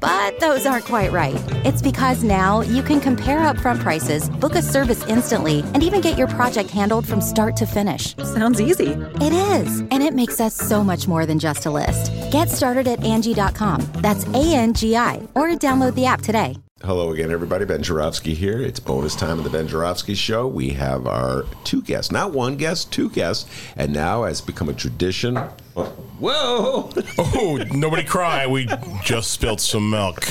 But those aren't quite right. It's because now you can compare upfront prices, book a service instantly, and even get your project handled from start to finish. Sounds easy. It is, and it makes us so much more than just a list. Get started at Angie.com. That's A N G I, or download the app today. Hello again, everybody. Ben Joravsky here. It's bonus time of the Ben Joravsky Show. We have our two guests, not one guest, two guests, and now as become a tradition. Whoa! Oh, nobody cry. We just spilled some milk.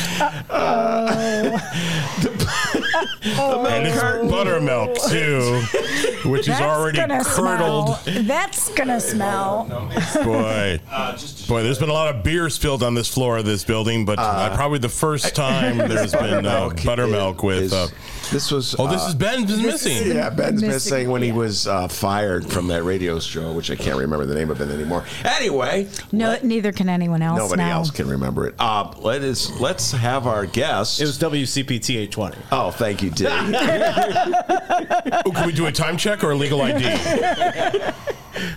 and it's buttermilk, too, which is already gonna curdled. Smell. That's gonna smell. Boy, boy, there's been a lot of beer spilled on this floor of this building, but uh, probably the first time there's been uh, buttermilk with. Is- this was. oh, this uh, is Ben's missing. Yeah, Ben's Missing, missing when he was uh, fired from that radio show, which I can't remember the name of it anymore. Anyway, No, neither can anyone else. nobody now. else can remember it. Uh, let us let's have our guest. It was WCPT 820. oh, thank you, Dee. Oh, can we do a time check or a legal ID?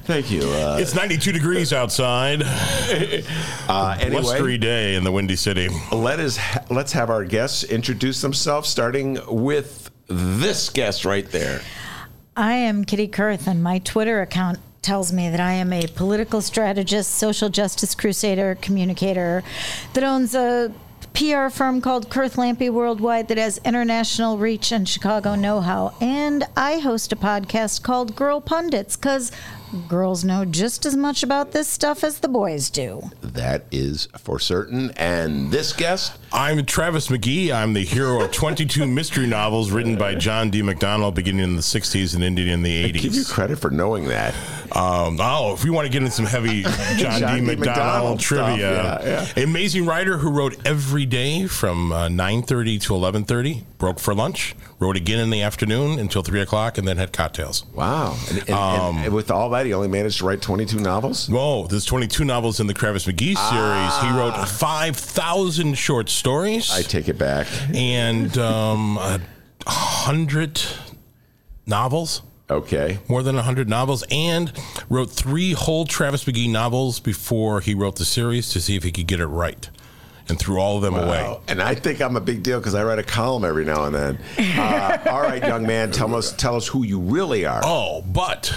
thank you. Uh, It's 92 degrees outside. uh, anyway, Blustery day in the Windy City. let us ha- let's have our guests introduce themselves, starting with this guest right there. I am Kitty Kurth, and my Twitter account tells me that I am a political strategist, social justice crusader, communicator that owns a PR firm called Kurth Lampe Worldwide that has international reach and Chicago know how. And I host a podcast called Girl Pundits because girls know just as much about this stuff as the boys do. That is for certain. And this guest, I'm Travis McGee. I'm the hero of 22 mystery novels written by John D. MacDonald beginning in the 60s and ending in the 80s. give you credit for knowing that. Um, oh, if we want to get into some heavy John, John D. D. MacDonald, MacDonald stuff, trivia, yeah, amazing writer who wrote every day from uh, 9.30 to 11.30, broke for lunch, wrote again in the afternoon until 3 o'clock, and then had cocktails. Wow. And, and- Um, and with all that, he only managed to write 22 novels? Whoa, there's 22 novels in the Travis McGee series. He wrote 5,000 short stories. I take it back. and um, a hundred novels, Okay. more than a hundred novels, and wrote three whole Travis McGee novels before he wrote the series to see if he could get it right, and threw all of them away. And I think I'm a big deal because I write a column every now and then. Uh, all right, young man, tell us tell us who you really are. Oh, but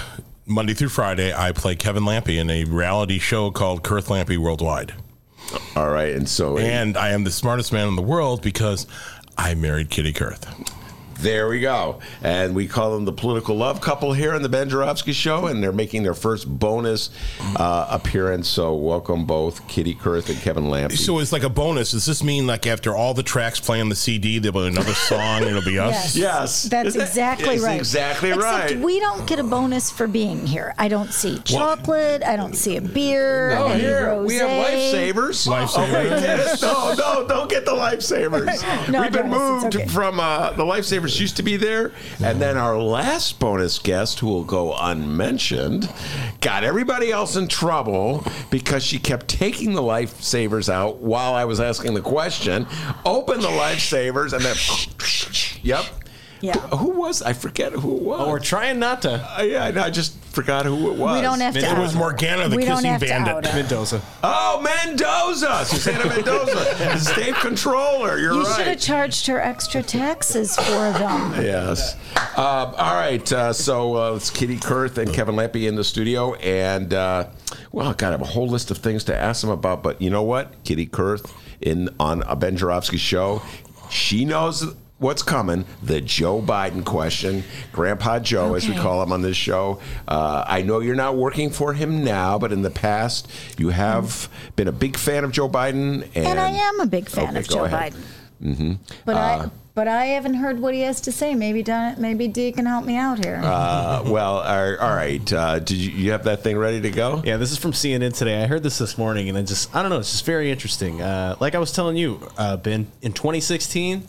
Monday through Friday, I play Kevin Lampe in a reality show called Kurth Lampe Worldwide, All right, and so and I am the smartest man in the world because I married Kitty Kurth. There we go. And we call them the political love couple here on the Ben Joravsky Show, and they're making their first bonus uh, appearance. So welcome both Kitty Kurth and Kevin Lampe. So it's like a bonus. Does this mean like after all the tracks play on the CD, there'll be another song? It'll be us. Yes. That's Is that- exactly right. exactly Except right. we don't get a bonus for being here. I don't see chocolate. I don't see a beer. Oh, any here we have lifesavers. Lifesavers. Oh, wait, no, no, don't get the lifesavers. No, We've been moved okay. from uh, the lifesavers used to be there, and then our last bonus guest, who will go unmentioned, got everybody else in trouble because she kept taking the lifesavers out while I was asking the question. Open the lifesavers, and then, yep. Yeah. Who was? I forget who it was. Oh, we're trying not to. Uh, yeah, I know, I just forgot who it was. We don't have to. It was. Morgana, the we don't kissing have to bandit. out. Mendoza. Oh, Mendoza, Susana Mendoza, the state controller. You're You right. should have charged her extra taxes for them. Yes. Uh, all right. Uh, so uh, it's Kitty Kurth and Kevin Lampe in the studio, and uh, well, God, I have a whole list of things to ask them about. But you know what? Kitty Kurth in on a Ben Joravsky show, she knows what's coming. The Joe Biden question, Grandpa Joe, as we call him on this show. Uh, I know you're not working for him now, but in the past, you have been a big fan of Joe Biden, and, And I am a big fan Okay, of Joe ahead. Biden. But I but I haven't heard what he has to say. Maybe Don, maybe Dee can help me out here. Uh, well, all all right. Uh, did you, you have that thing ready to go? Yeah, this is from CNN today. I heard this this morning, and it just, I don't know, it's just very interesting. Uh, like I was telling you, uh, Ben, in 2016,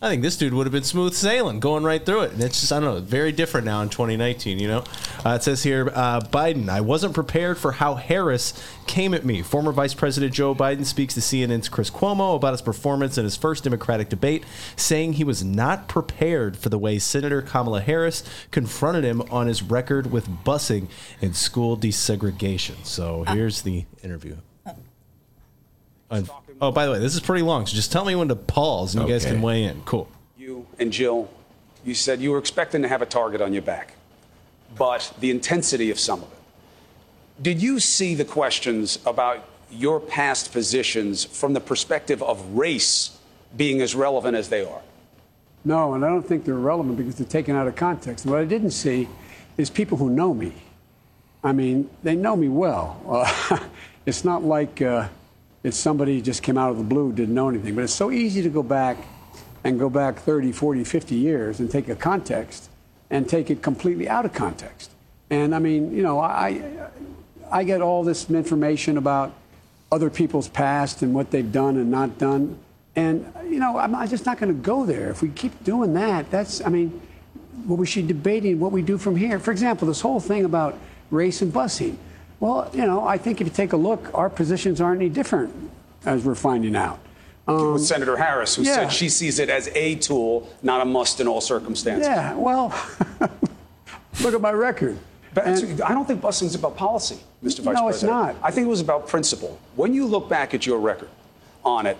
I think this dude would have been smooth sailing, going right through it. And it's just, I don't know, very different now in 2019, you know? Uh, it says here uh, Biden, I wasn't prepared for how Harris came at me. Former Vice President Joe Biden speaks to CNN's Chris Cuomo about his performance in his first Democratic debate, saying he was not prepared for the way Senator Kamala Harris confronted him on his record with busing and school desegregation. So here's the interview. And- oh, by the way, this is pretty long, so just tell me when to pause and you guys Okay. can weigh in. Cool. You and Jill, you said you were expecting to have a target on your back, but the intensity of some of it. Did you see the questions about your past positions from the perspective of race being as relevant as they are? No, and I don't think they're relevant because they're taken out of context. What I didn't see is people who know me. I mean, they know me well. Uh, it's not like uh, it's somebody just came out of the blue, didn't know anything. But it's so easy to go back and go back 30, 40, 50 years and take a context and take it completely out of context. And I mean, you know, I, I get all this information about other people's past and what they've done and not done. And, you know, I'm, I'm just not going to go there. If we keep doing that, that's, I mean, what we should be debating what we do from here. For example, this whole thing about race and busing. Well, you know, I think if you take a look, our positions aren't any different as we're finding out. Um, With Senator Harris, who yeah. said she sees it as a tool, not a must in all circumstances. yeah, well, look at my record. But And- I don't think busing is about policy, Mr. Vice No, it's not. I think it was about principle. When you look back at your record on it,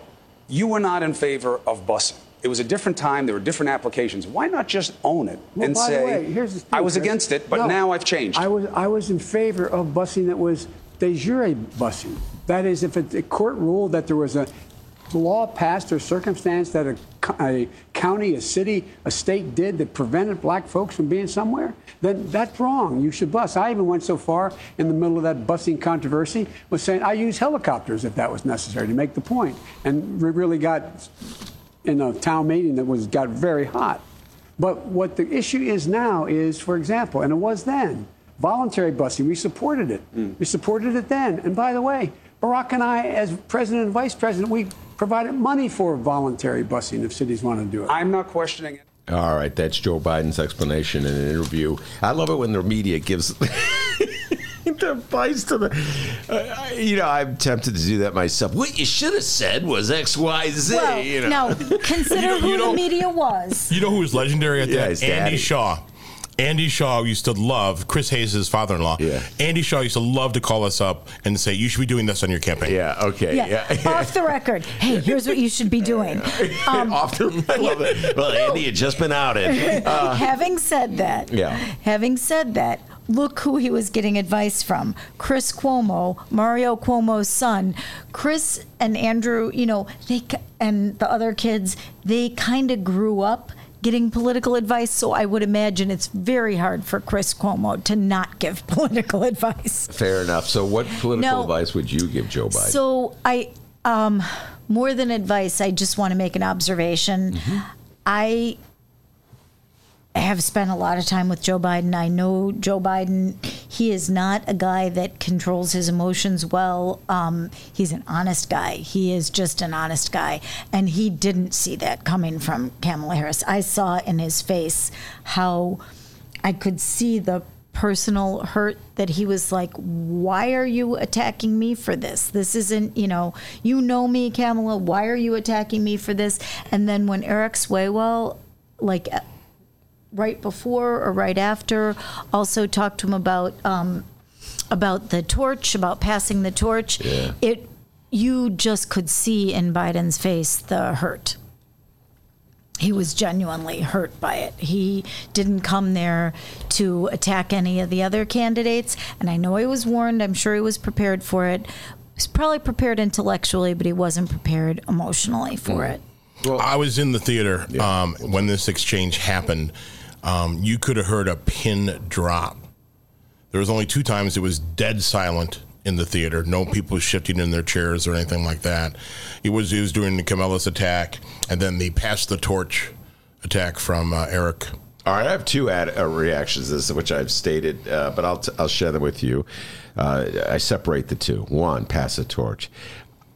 you were not in favor of busing. It was a different time. There were different applications. Why not just own it Well, and say, way, here's thing, I was Chris. against it, but No, now I've changed? I was I was in favor of busing that was de jure busing. That is, if a court ruled that there was a law passed or circumstance that a, a county, a city, a state did that prevented black folks from being somewhere, then that's wrong. You should bus. I even went so far in the middle of that busing controversy was saying I use helicopters if that was necessary to make the point, and we really got in a town meeting that was got very hot. But what the issue is now is, for example, and it was then, voluntary busing. We supported it. Hmm. We supported it then. And by the way, Barack and I, as president and vice president, we provided money for voluntary busing if cities want to do it. I'm not questioning it. All right, that's Joe Biden's explanation in an interview. I love it when the media gives the advice to the. Uh, you know, I'm tempted to do that myself. What you should have said was X, Y, Z. Well, you know. now consider You know- who you know- the media was. You know who was legendary at Yeah, that? his Andy daddy. Shaw. Andy Shaw used to love Chris Hayes' father-in-law. Yeah. Andy Shaw used to love to call us up and say, "You should be doing this on your campaign." Yeah. Okay. Yeah. Yeah. Off the record. Hey, here's what you should be doing. Um, Off the. I love it. Well, Andy had just been outed. Uh, having said that, Yeah. having said that, look who he was getting advice from. Chris Cuomo, Mario Cuomo's son. Chris and Andrew, you know, they and the other kids, they kind of grew up getting political advice, so I would imagine it's very hard for Chris Cuomo to not give political advice. fair enough. So, what political No. advice would you give Joe Biden? So I, um, more than advice, I just want to make an observation. Mm-hmm. I have spent a lot of time with Joe Biden. I know Joe Biden. He is not a guy that controls his emotions well. Um, he's an honest guy. He is just an honest guy, and he didn't see that coming from Kamala Harris. I saw in his face how I could see the personal hurt that he was like, Why are you attacking me for this? This isn't, you know, you know me, Kamala. Why are you attacking me for this? And then when Eric Swalwell, like, right before or right after, also talked to him about um, about the torch, about passing the torch. Yeah. It you just could see in Biden's face the hurt. He was genuinely hurt by it. He didn't come there to attack any of the other candidates, and I know he was warned. I'm sure he was prepared for it. He was probably prepared intellectually, but he wasn't prepared emotionally for it. Well, I was in the theater um, when this exchange happened. Um, you could have heard a pin drop. There was only two times it was dead silent in the theater. No people shifting in their chairs or anything like that. He was he was doing the Kamala's attack, and then the pass the torch attack from uh, Eric. All right, I have two ad, uh, reactions to this, which I've stated, uh, but I'll, t- I'll share them with you. Uh, I separate the two. One, pass the torch.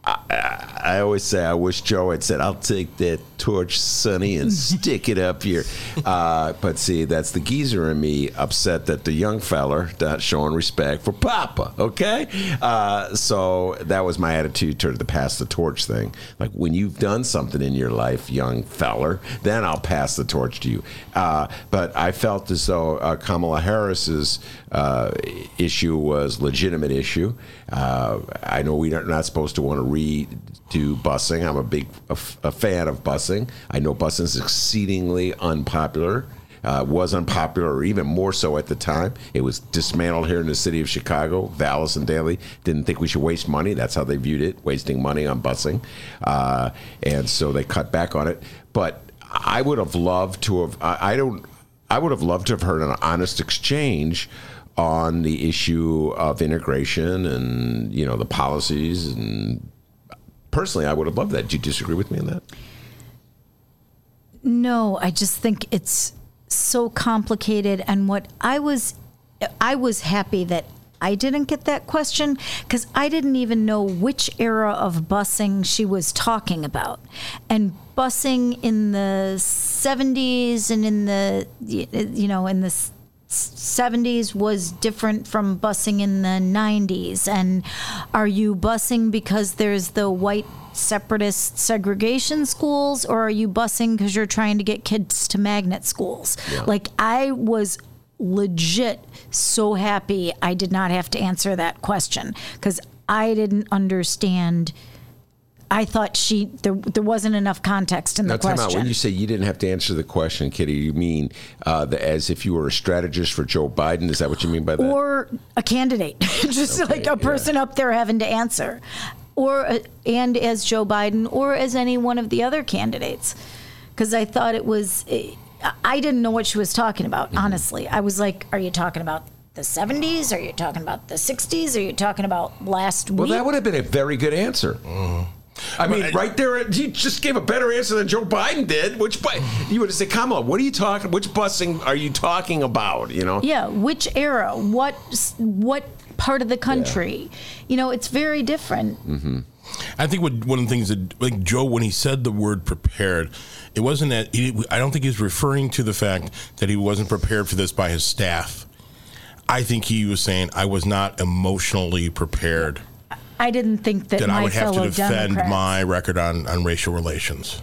I, I always say I wish Joe had said, "I'll take that torch, Sonny, and stick it up here." Uh, but see, that's the geezer in me upset that the young feller not showing respect for Papa. Okay, uh, so that was my attitude toward the pass the torch thing. Like when you've done something in your life, young feller, then I'll pass the torch to you. Uh, but I felt as though uh, Kamala Harris's uh, issue was legitimate issue. Uh, I know we're not supposed to want to redo busing. I'm a big a, a fan of busing. I know busing is exceedingly unpopular. Uh, was unpopular, or even more so at the time. It was dismantled here in the city of Chicago. Vallas and Daley didn't think we should waste money. That's how they viewed it, wasting money on busing, uh, and so they cut back on it. But I would have loved to have. I, I don't. I would have loved to have heard an honest exchange on the issue of integration and you know the policies and personally I would have loved that. Do you disagree with me on that? No, I just think it's so complicated. And what I was, I was happy that I didn't get that question because I didn't even know which era of busing she was talking about. And busing in the 70s and in the, you know, in the 70s was different from busing in the 90s. And are you busing because there's the white separatist segregation schools, or are you busing because you're trying to get kids to magnet schools? Yeah. Like, I was legit so happy I did not have to answer that question because I didn't understand. I thought she there there wasn't enough context in the Now, time out. question. When you say you didn't have to answer the question, Kitty, you mean uh, the, as if you were a strategist for Joe Biden? Is that what you mean by that? or a candidate, just Okay, like a person up there having to answer, or uh, and as Joe Biden, or as any one of the other candidates, because I thought it was. eh, I didn't know what she was talking about. Mm-hmm. Honestly, I was like, "Are you talking about the '70s? Are you talking about the '60s? Are you talking about last well, week?" Well, that would have been a very good answer. I mean, right there, you just gave a better answer than Joe Biden did. Which bu- you would have said, "Kamala, what are you talking? Which busing are you talking about?" You know, Yeah, which era? What what part of the country? You know, it's very different. Mm-hmm. I think what, one of the things that, like Joe, when he said the word prepared, it wasn't that, he, I don't think he's referring to the fact that he wasn't prepared for this by his staff. I think he was saying, I was not emotionally prepared I didn't think that, that my I would have to defend Democrats. my record on, on racial relations.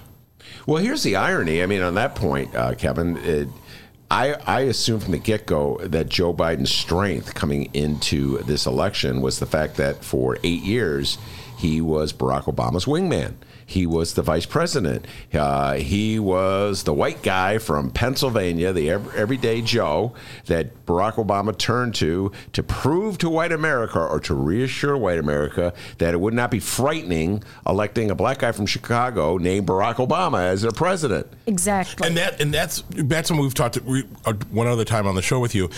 Well, here's the irony. I mean, on that point, uh, Kevin, it, I, I assumed from the get go that Joe Biden's strength coming into this election was the fact that for eight years he was Barack Obama's wingman. He was the vice president. Uh, he was the white guy from Pennsylvania, the ev- everyday Joe that Barack Obama turned to to prove to white America or to reassure white America that it would not be frightening electing a black guy from Chicago named Barack Obama as their president. Exactly. And that and that's that's something we've talked we, uh, one other time on the show with you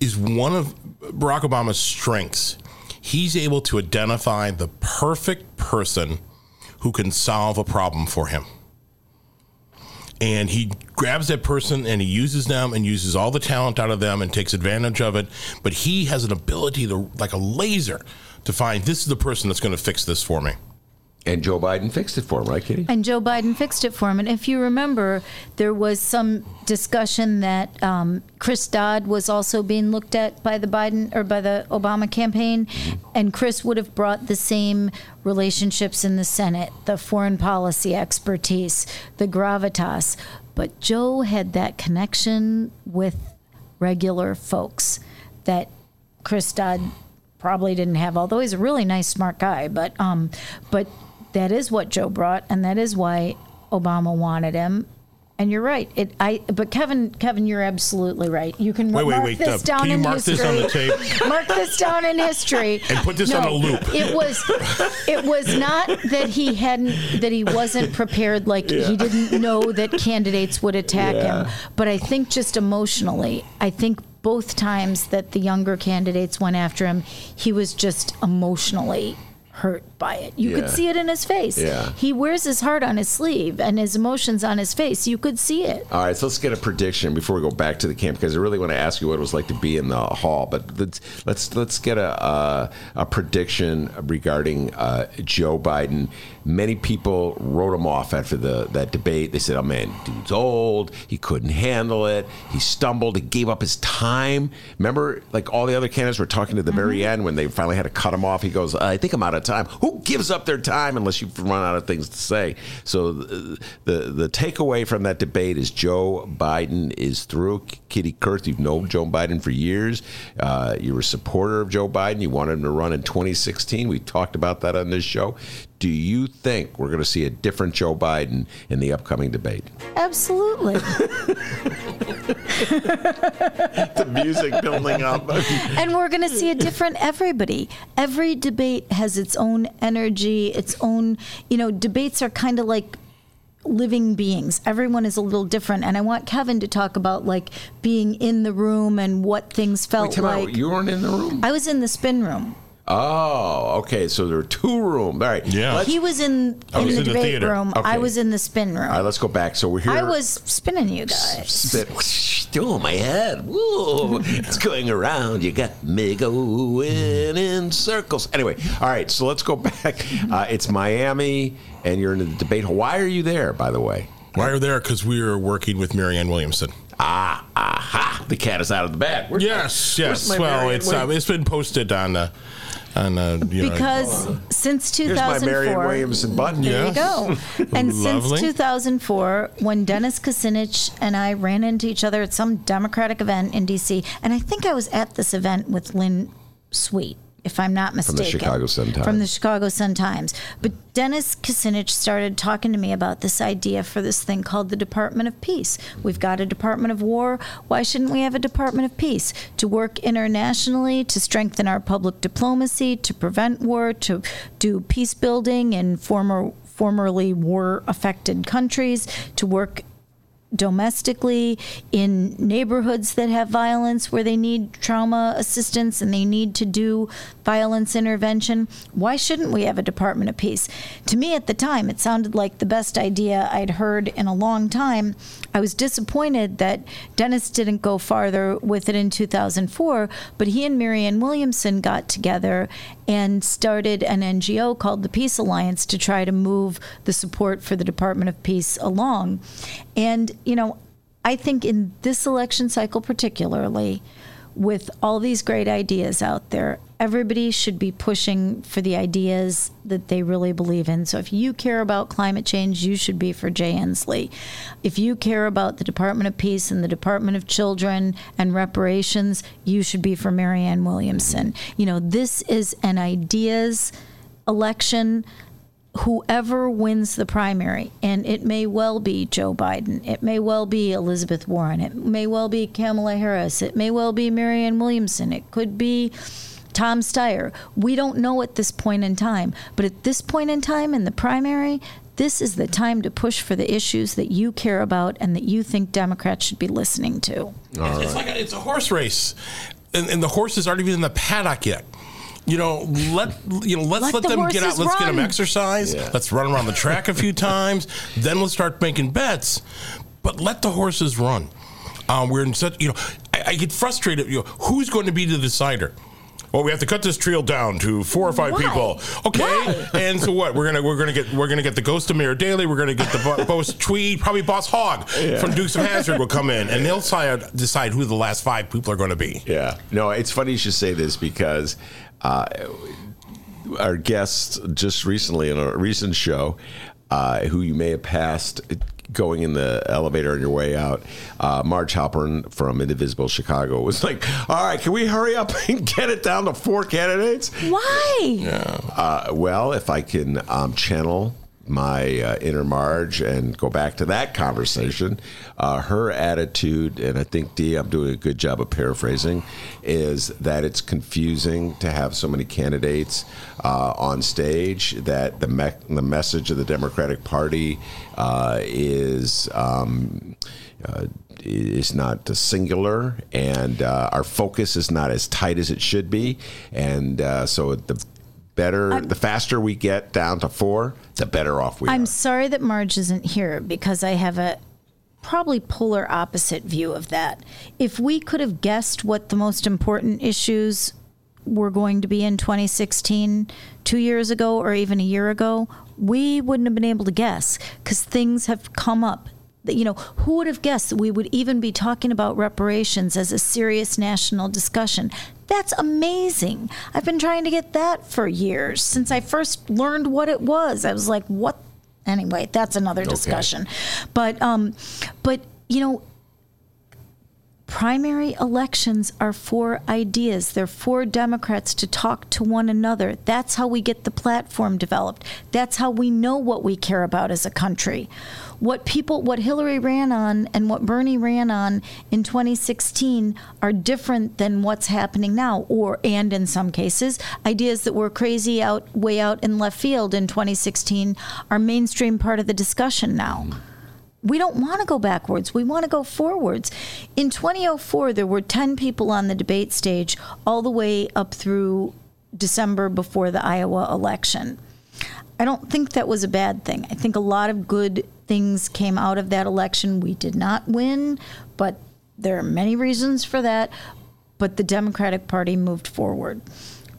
is one of Barack Obama's strengths. He's able to identify the perfect person who can solve a problem for him. And he grabs that person and he uses them and uses all the talent out of them and takes advantage of it. But he has an ability to, like a laser, to find this is the person that's going to fix this for me. And Joe Biden fixed it for him, right, Kitty? And Joe Biden fixed it for him. And if you remember, there was some discussion that um, Chris Dodd was also being looked at by the Biden or by the Obama campaign, and Chris would have brought the same relationships in the Senate, the foreign policy expertise, the gravitas. But Joe had that connection with regular folks that Chris Dodd probably didn't have, although he's a really nice, smart guy. But um, but that is what Joe brought, and that is why Obama wanted him. And you're right. It I but Kevin Kevin, you're absolutely right. You can Wait, wait, mark wait, this uh, down can you in mark history. this on the tape? mark this down in history And put this on a loop. It was it was not that he hadn't that he wasn't prepared like he didn't know that candidates would attack him. But I think just emotionally, I think both times that the younger candidates went after him, he was just emotionally hurt by it. You Yeah. could see it in his face. Yeah. He wears his heart on his sleeve and his emotions on his face. You could see it. All right, so let's get a prediction before we go back to the camp because I really want to ask you what it was like to be in the hall. But let's let's let's get a a, a prediction regarding uh, Joe Biden. Many people wrote him off after the that debate. They said, "Oh man, dude's old. He couldn't handle it. He stumbled. He gave up his time." Remember, like all the other candidates were talking to the very mm-hmm. end when they finally had to cut him off. He goes, "I think I'm out of time." Who gives up their time unless you've run out of things to say? So the the, the takeaway from that debate is Joe Biden is through. Kitty Kurth, you've known Joe Biden for years. Uh, you're a supporter of Joe Biden. You wanted him to run in 2016. We talked about that on this show. Do you think we're going to see a different Joe Biden in the upcoming debate? Absolutely. the music building up. and we're going to see a different everybody. Every debate has its own energy, its own, you know, debates are kind of like living beings. Everyone is a little different. And I want Kevin to talk about like being in the room and what things felt Wait, time out. like. you weren't in the room. I was in the spin room. Oh, okay. So there are two rooms. All right. Yeah. Let's, He was in, I in was the in the debate theater. room. Okay. I was in the spin room. all right. Let's go back. So we're here. I was spinning you guys. Spit. Oh, my head. Whoa. it's going around. You got me going in circles. Anyway, all right. So let's go back. Uh, it's Miami, and you're in the debate. Why are you there, by the way? Why are you there? Because we are working with Marianne Williamson. Ah, aha. The cat is out of the bag. Where's Yes, my- yes. Well, it's uh, it's been posted on uh, on uh, you know, Because since Here's my 2004, Marianne Williamson button. There Yes. you go. And since 2004, when Dennis Kucinich and I ran into each other at some Democratic event in D.C., and I think I was at this event with Lynn Sweet, if I'm not mistaken. From the. Chicago Sun-Times. From the Chicago Sun Times. But Dennis Kucinich started talking to me about this idea for this thing called the Department of Peace. We've got a Department of War. Why shouldn't we have a Department of Peace? To work internationally, to strengthen our public diplomacy, to prevent war, to do peace building in former formerly war affected countries, to work domestically in neighborhoods that have violence where they need trauma assistance and they need to do violence intervention? Why shouldn't we have a department of peace? To me at the time it sounded like the best idea i'd heard in a long time i was disappointed that dennis didn't go farther with it in 2004 but he and marianne williamson got together and started an ngo called the peace alliance to try to move the support for the department of peace along. And, you know, I think in this election cycle, particularly, with all these great ideas out there, everybody should be pushing for the ideas that they really believe in. So if you care about climate change, you should be for Jay Inslee. If you care about the Department of Peace and the Department of Children and reparations, you should be for Marianne Williamson. You know, this is an ideas election whoever wins the primary, and it may well be Joe Biden, it may well be Elizabeth Warren, it may well be Kamala Harris, it may well be Marianne Williamson, it could be Tom Steyer. We don't know at this point in time, but at this point in time in the primary, this is the time to push for the issues that you care about and that you think Democrats should be listening to. It's, it's like a, it's a horse race, and, and the horses aren't even in the paddock yet. You know, let you know, let's Let let, the them get out. Let's get them exercise. Yeah. Let's run around the track a few times. Then let's start making bets. But let the horses run. Um, we're in such you know, I, I get frustrated. You know, who's going to be the decider? Well, we have to cut this trio down to four or five Why? people. Okay, Why? and so what? We're gonna we're gonna get we're gonna get the ghost of Mayor Daley. We're gonna get the boss Tweed, probably Boss Hogg from Dukes of Hazzard will come in, and they'll decide, decide who the last five people are going to be. Yeah. No, it's funny you should say this because uh, our guest just recently in a recent show, uh, who you may have passed going in the elevator on your way out, uh, Marge Halpern from Indivisible Chicago was like, "All right, can we hurry up and get it down to four candidates?" Why? Uh, well, if I can um, channel my uh, inner Marge and go back to that conversation, uh, her attitude, and I think Dee, I'm doing a good job of paraphrasing, is that it's confusing to have so many candidates uh, on stage. That the me- the message of the Democratic Party uh, is. Um, uh, is not singular, and uh, our focus is not as tight as it should be, and uh, so the better. the faster we get down to four, the better off we are. I'm sorry that Marge isn't here because I have a probably polar opposite view of that. If we could have guessed what the most important issues were going to be in 2016 two years ago or even a year ago, we wouldn't have been able to guess because things have come up. You know, who would have guessed that we would even be talking about reparations as a serious national discussion? That's amazing. I've been trying to get that for years since I first learned what it was. I was like, what? Anyway, that's another discussion. But, um, but you know, primary elections are for ideas. They're for Democrats to talk to one another. That's how we get the platform developed. That's how we know what we care about as a country. What people, what Hillary ran on and what Bernie ran on in 2016 are different than what's happening now, or, and in some cases, ideas that were crazy out, way out in left field in 2016 are mainstream part of the discussion now mm-hmm. we don't want to go backwards. We want to go forwards. In 2004, there were 10 people on the debate stage all the way up through December before the Iowa election. I don't think that was a bad thing. I think a lot of good things came out of that election. We did not win, but there are many reasons for that. But the Democratic Party moved forward.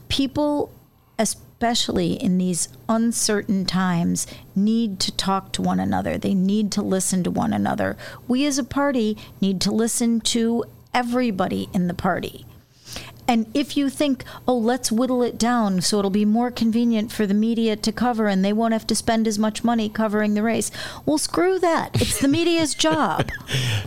People, especially in these uncertain times, need to talk to one another. They need to listen to one another. We as a party need to listen to everybody in the party. And if you think, oh, let's whittle it down so it'll be more convenient for the media to cover and they won't have to spend as much money covering the race, well, screw that. It's the media's job.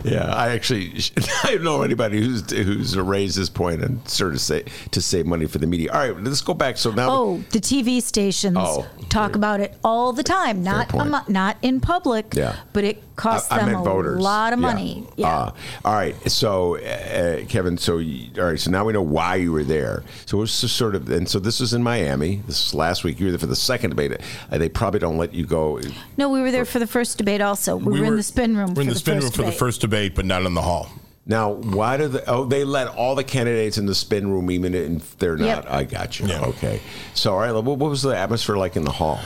Yeah, I actually I don't know anybody who's who's raised this point and sort of say to save money for the media. All right, let's go back. So now, Oh, the TV stations Oh, talk about it all the time. Not amo- not in public, Yeah. but it costs I, I them meant a voters. lot of money. Yeah. Uh, all right. So, uh, Kevin. So, you, all right. So now we know why you were there. So it was just sort of, and so this was in Miami. This was last week. You were there for the second debate. Uh, they probably don't let you go. no, we were there for the first debate also. We, were, in the spin room We're for in the, the spin room first for the debate. first debate, but not in the hall. Now, why do the oh they let all the candidates in the spin room even if they're not? Yep. I got you. Yeah. Okay. So, all right. What, what was the atmosphere like in the hall?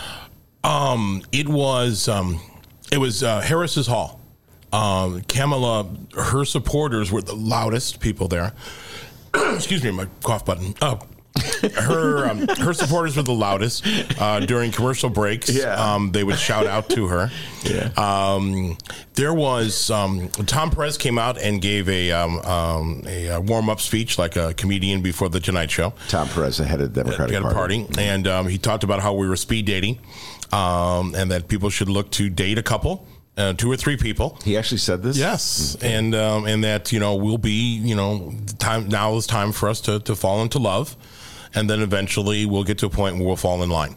Um, it was um, it was uh, Harris's Hall. Um, Kamala, her supporters were the loudest people there. Excuse me, my cough button. Oh. her um, her supporters were the loudest uh, during commercial breaks. Yeah. Um, they would shout out to her. Yeah. Um, there was um, Tom Perez came out and gave a um, um, a, uh warm up speech like a comedian before the Tonight Show. Tom Perez, the head of the Democratic Party. party, and um, he talked about how we were speed dating, um, and that people should look to date a couple, uh, two or three people. He actually said this. Yes, and um, and that you know we'll be you know time now is time for us to to fall into love, and then eventually we'll get to a point where we'll fall in line,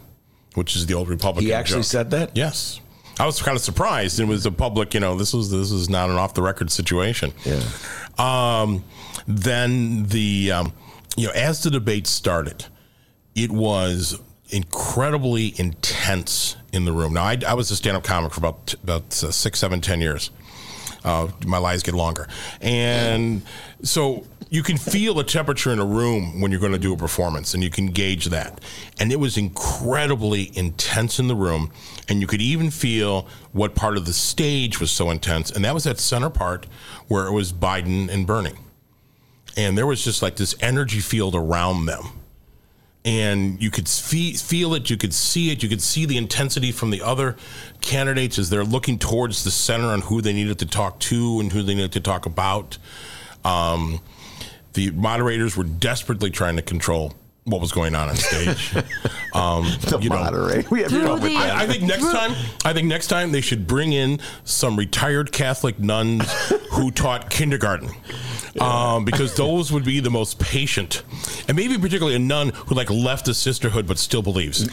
which is the old Republican. He actually joke. said that. Yes. I was kind of surprised. It was a public, you know, this was this is not an off the record situation. Yeah. Um, then the, um, you know, as the debate started, it was incredibly intense in the room. Now, I, I was a stand up comic for about about uh, six, seven, ten years. Uh, my lives get longer, and so you can feel the temperature in a room when you're going to do a performance, and you can gauge that. And it was incredibly intense in the room, and you could even feel what part of the stage was so intense, and that was that center part where it was Biden and Bernie and there was just like this energy field around them and you could fe- feel it you could see it you could see the intensity from the other candidates as they're looking towards the center on who they needed to talk to and who they needed to talk about um, the moderators were desperately trying to control what was going on on stage um, The you know. We have Through trouble with that. I, I think next time, I think next time they should bring in some retired Catholic nuns who taught kindergarten, um, because those would be the most patient, and maybe particularly a nun who like left the sisterhood but still believes.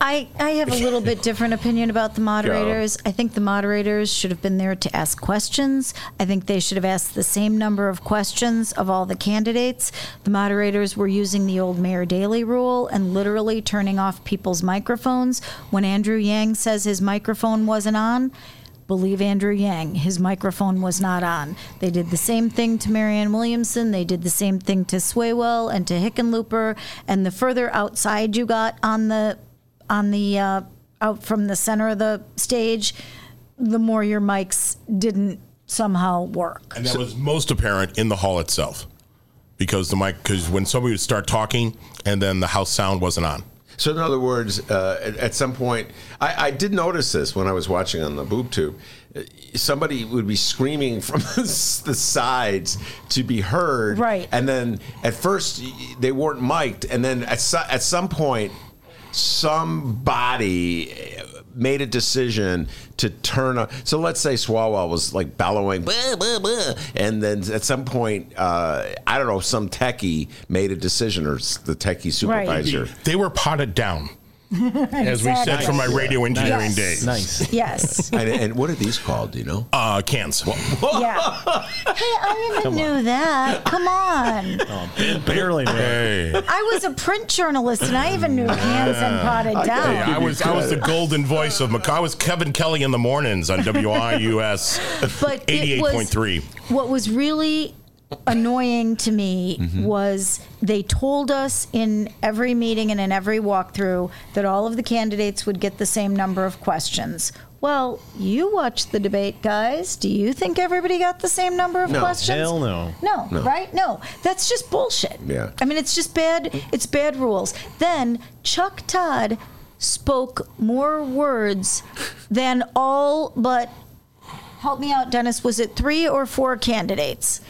I, I have a little bit different opinion about the moderators. I think the moderators should have been there to ask questions. I think they should have asked the same number of questions of all the candidates. The moderators were using the old Mayor Daley rule and literally turning off people's microphones when Andrew Yang says his microphone wasn't on. Believe Andrew Yang. His microphone was not on. They did the same thing to Marianne Williamson. They did the same thing to Swalwell and to Hickenlooper. And the further outside you got on the on the uh, out from the center of the stage, the more your mics didn't somehow work. And that was most apparent in the hall itself because the mic, because when somebody would start talking and then the house sound wasn't on. So, in other words, uh, at, at some point, I, I did notice this when I was watching on the boob tube. Uh, Somebody would be screaming from the sides to be heard, Right. And then at first they weren't mic'd, and then at so, at some point, somebody made a decision to turn on. So let's say Swalwell was like bellowing, "Blah, blah, blah," and then at some point, uh, I don't know, some techie made a decision, or the techie supervisor. They were potted down, as we said from my radio engineering Yes. days. Nice. Yes. and, and what are these called? Do you know? Uh, cans. yeah. Hey, I even knew that. Come on. Barely. knew. Hey. I was a print journalist and I even knew hands and potted down. Hey, I was I was the golden voice of Mac- I was Kevin Kelly in the mornings on WIUS But it was- point three. What was really annoying to me Mm-hmm. was they told us in every meeting and in every walkthrough that all of the candidates would get the same number of questions. Well, you watched the debate, guys. Do you think everybody got the same number of No. questions? Hell no. No, right? No. That's just bullshit. Yeah. I mean, it's just bad. It's bad rules. Then Chuck Todd spoke more words than all but help me out, Dennis. Was it three or four candidates?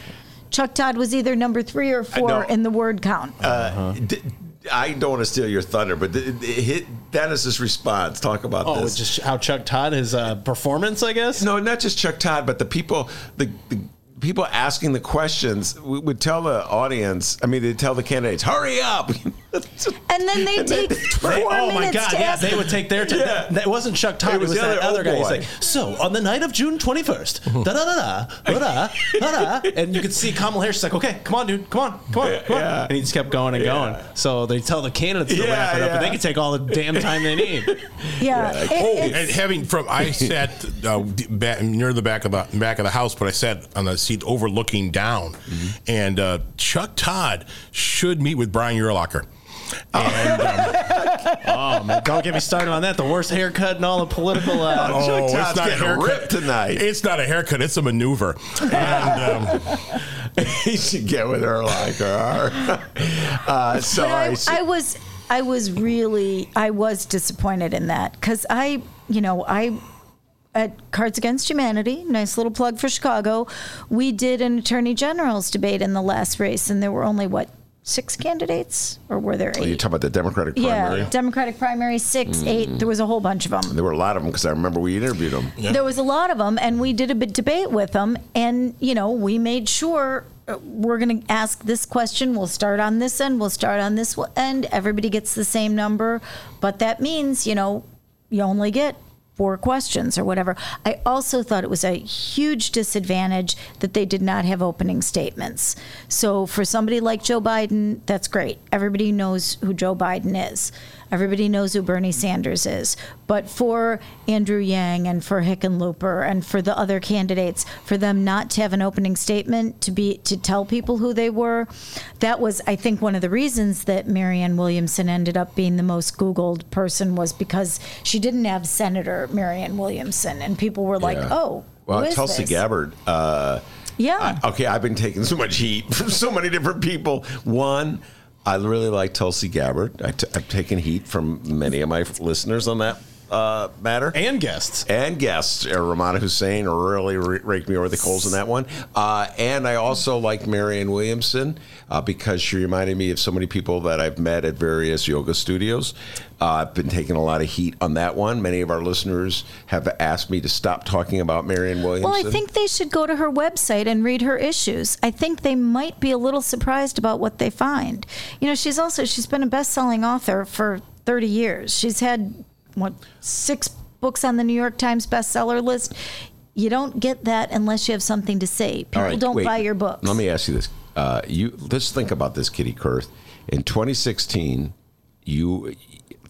Chuck Todd was either number three or four no. in the word count. Uh, d- I don't want to steal your thunder, but th- th- hit Dennis's response. Talk about Oh, this. just how Chuck Todd his uh, performance, I guess. No, not just Chuck Todd, but the people, the, the people asking the questions we would tell the audience. I mean, they tell the candidates, "Hurry up!" and then they take four They- oh my God! to Yeah, ask. they would take their time. Yeah. That wasn't Chuck Todd. It It was was, the that other other guy. He's like, so on the night of June twenty first, da da da da da da da, and you could see Kamala Harris. She's like, okay, come on, dude, come on, come on, come on, Yeah. and he just kept going and going. So they tell the candidates to Yeah, wrap it up, yeah. but they can take all the damn time they need. yeah. it- Oh, it's- and having from I sat uh, back, near the back of the back of the house, but I sat on the seat overlooking down, and uh, Chuck Todd should meet with Brian Urlacher. And um, Oh man, don't get me started on that. The worst haircut in all the political. Uh, oh, it's not a haircut ripped tonight. It's not a haircut; it's a maneuver. And um, he should get with her like her. Uh, so I, I, I was I was really I was disappointed in that because I you know I at Cards Against Humanity, nice little plug for Chicago, we did an attorney general's debate in the last race, and there were only what six candidates, or were there Oh, you eight? talk about the Democratic primary. yeah, Democratic primary six, eight. There was a whole bunch of them. There were a lot of them because I remember we interviewed them. There was a lot of them, and we did a bit debate with them, and you know we made sure uh, we're going to ask this question. We'll start on this end. We'll start on this end. Everybody gets the same number, but that means you know you only get four questions or whatever. I also thought it was a huge disadvantage that they did not have opening statements. So for somebody like Joe Biden, that's great. Everybody knows who Joe Biden is. Everybody knows who Bernie Sanders is. But for Andrew Yang and for Hickenlooper and for the other candidates, for them not to have an opening statement to be to tell people who they were, that was, I think, one of the reasons that Marianne Williamson ended up being the most Googled person was because she didn't have Senator Marianne Williamson, and people were like, Yeah. "Oh, Well, who is Tulsi this? Gabbard. Uh, Yeah. I- okay, I've been taking so much heat from so many different people. One, I really like Tulsi Gabbard. I t- I've taken heat from many of my listeners on that uh, matter. and guests. and guests, uh, Rumana Hussain really r- raked me over the coals in that one. Uh, and I also like Marianne Williamson uh, because she reminded me of so many people that I've met at various yoga studios. Uh, I've been taking a lot of heat on that one. Many of our listeners have asked me to stop talking about Marianne Williamson. Well, I think they should go to her website and read her issues. I think they might be a little surprised about what they find. You know, she's also she's been a best-selling author for 30 years. She's had what six books on the New York Times bestseller list. You don't get that unless you have something to say. People right, don't wait. buy your books. Let me ask you this: uh, You let's think about this, Kitty Kurth. In 2016, you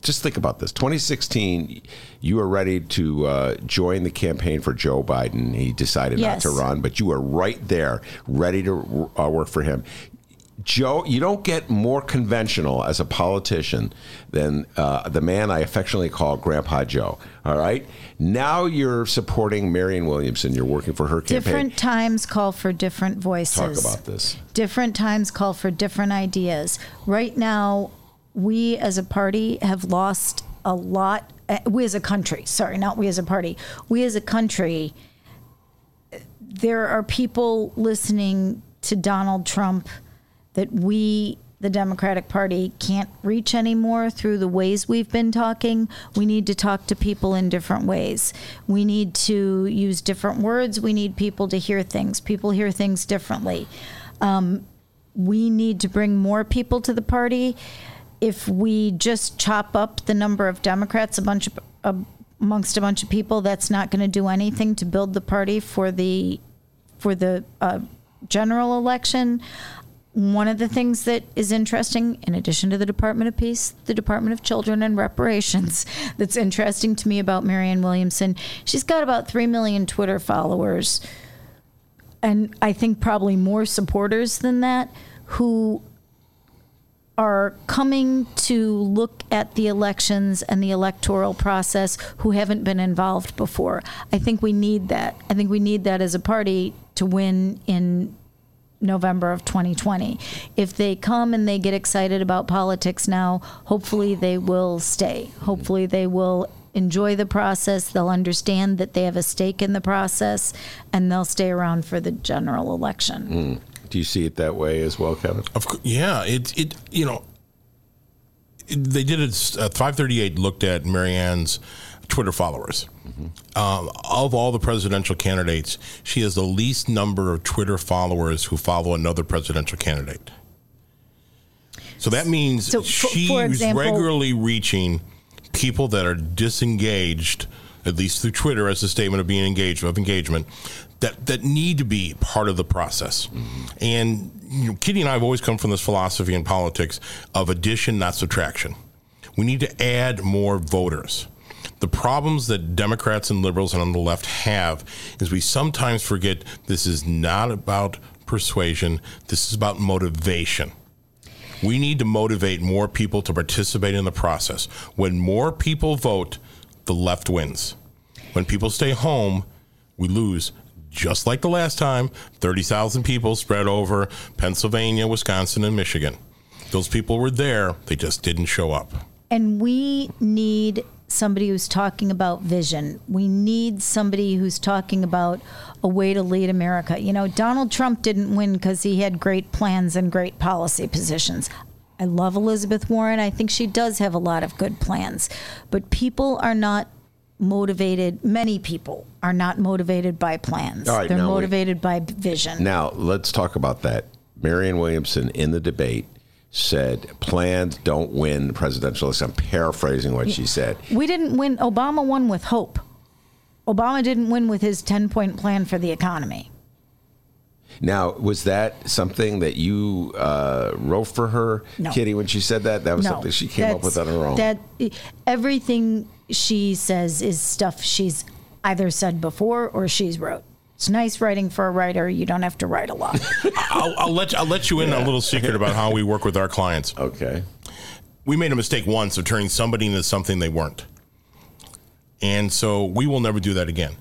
just think about this. 2016, you were ready to uh, join the campaign for Joe Biden. He decided Yes. not to run, but you were right there, ready to uh, work for him. Joe, you don't get more conventional as a politician than uh, the man I affectionately call Grandpa Joe. All right. Now you're supporting Marianne Williamson. You're working for her campaign. Different times call for different voices. Talk about this. Different times call for different ideas. Right now, we as a party have lost a lot. uh, We as a country, sorry, not we as a party. We as a country, there are people listening to Donald Trump that we, the Democratic Party, can't reach anymore through the ways we've been talking. We need to talk to people in different ways. We need to use different words. We need people to hear things. People hear things differently. Um, we need to bring more people to the party. If we just chop up the number of Democrats a bunch of, amongst a bunch of people, that's not going to do anything to build the party for the for the uh, general election. One of the things that is interesting, in addition to the Department of Peace, the Department of Children and Reparations, that's interesting to me about Marianne Williamson, she's got about 3 million Twitter followers. And I think probably more supporters than that who are coming to look at the elections and the electoral process who haven't been involved before. I think we need that. I think we need that as a party to win in November of 2020. If they come and they get excited about politics now, hopefully they will stay. Hopefully they will enjoy the process. They'll understand that they have a stake in the process and they'll stay around for the general election. Mm. Do you see it that way as well, Kevin? Of course, yeah. It it you know, they did it. Uh, Five thirty eight looked at Marianne's Twitter followers. Um, of all the presidential candidates, she has the least number of Twitter followers who follow another presidential candidate. So that means So, for- she for is example- regularly reaching people that are disengaged, at least through Twitter, as a statement of being engaged of engagement, that that need to be part of the process. And you know, Kitty and I have always come from this philosophy in politics of addition, not subtraction. We need to add more voters. The problems that Democrats and liberals and on the left have is we sometimes forget this is not about persuasion, this is about motivation. We need to motivate more people to participate in the process. When more people vote, the left wins. When people stay home, we lose. Just like the last time, 30,000 people spread over Pennsylvania, Wisconsin, and Michigan. Those people were there, they just didn't show up. And we need somebody who's talking about vision. We need somebody who's talking about a way to lead America. You know, Donald Trump didn't win because he had great plans and great policy positions. I love Elizabeth Warren. I think she does have a lot of good plans. But people are not motivated, many people are not motivated by plans. Right, They're now we- motivated by vision. Now, let's talk about that. Marianne Williamson in the debate said plans don't win the presidential election. I'm paraphrasing what she said. We didn't win. Obama won with hope. Obama didn't win with his 10 point plan for the economy. Now, was that something that you uh, wrote for her, No. Kitty, when she said that? That was no, something she came up with on her own. That everything she says is stuff she's either said before or she's wrote. It's nice writing for a writer. You don't have to write a lot. I'll, I'll let I'll let you in on a little secret about how we work with our clients. Okay. We made a mistake once of turning somebody into something they weren't, and so we will never do that again.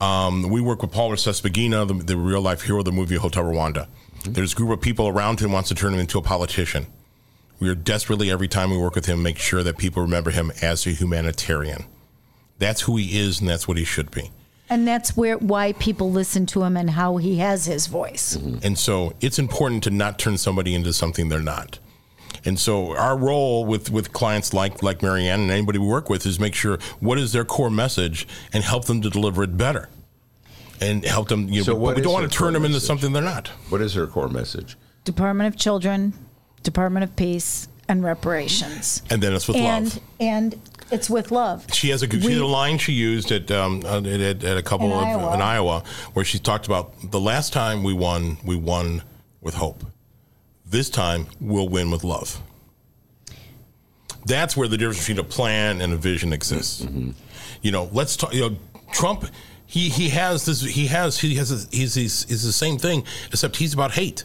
Um, we work with Paul Rusesabagina, the, the real life hero of the movie Hotel Rwanda. There's a group of people around him wants to turn him into a politician. We are desperately every time we work with him make sure that people remember him as a humanitarian. That's who he is, and that's what he should be. And that's where why people listen to him and how he has his voice. Mm-hmm. And so it's important to not turn somebody into something they're not. And so our role with, with clients like like Marianne and anybody we work with is make sure what is their core message and help them to deliver it better. And help them you know, So but we don't want to turn core them into something they're not. What is their core message? Department of Children, Department of Peace, and reparations. And then it's with and love. and it's with love. She has a good, she We- had a line she used at um, at, at, at a couple In of Iowa. in Iowa where she talked about the last time we won, we won with hope. This time we'll win with love. That's where the difference between a plan and a vision exists. You know, let's talk. You know, Trump. He, he has this. He has he has a, he's, he's he's the same thing, except he's about hate.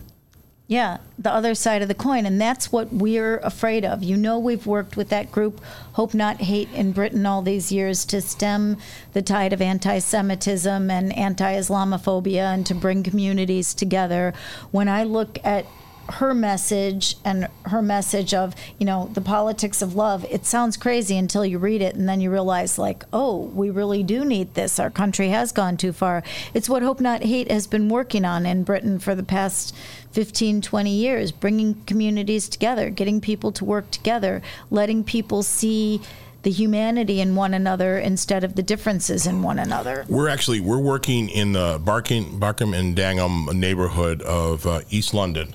Yeah, the other side of the coin. And that's what we're afraid of. You know, we've worked with that group, Hope Not Hate, in Britain all these years to stem the tide of anti Semitism and anti Islamophobia and to bring communities together. When I look at her message and her message of you know the politics of love it sounds crazy until you read it and then you realize like oh we really do need this our country has gone too far it's what hope not hate has been working on in britain for the past 15 20 years bringing communities together getting people to work together letting people see the humanity in one another instead of the differences in one another We're actually we're working in the Barking, Barkham and Dagenham neighborhood of uh, East London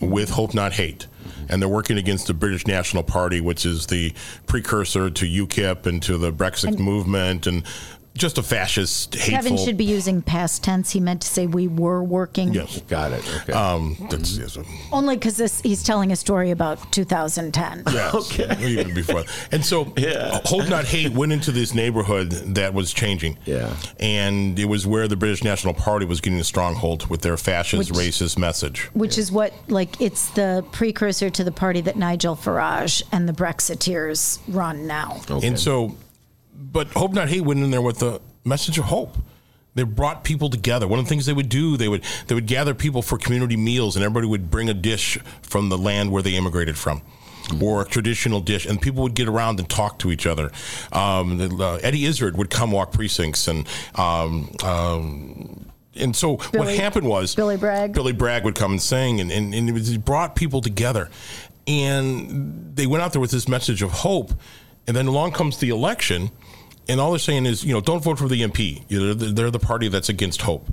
with Hope Not Hate. And they're working against the British National Party, which is the precursor to UKIP and to the Brexit And- movement and just a fascist, hateful. Kevin should be using past tense. He meant to say we were working. Yes, got it. Okay. Um, that's, mm-hmm. yes, um, Only because this he's telling a story about 2010. Yes, even before. And so, uh, Hope Not Hate went into this neighborhood that was changing. Yeah. And it was where the British National Party was getting a stronghold with their fascist, Which- racist message. Which is what, like, it's the precursor to the party that Nigel Farage and the Brexiteers run now. And so, but Hope Not Hate went in there with the message of hope. They brought people together. One of the things they would do, they would they would gather people for community meals, and everybody would bring a dish from the land where they immigrated from. Or a traditional dish, and people would get around and talk to each other. Um, the- uh, Eddie Izzard would come walk precincts, and um, um, and so Billy- what happened was Billy Bragg. Billy Bragg would come and sing, and, and, and it, was, it brought people together. And they went out there with this message of hope. And then along comes the election, and all they're saying is, you know, don't vote for the BNP. You know, they're, they're the party that's against hope.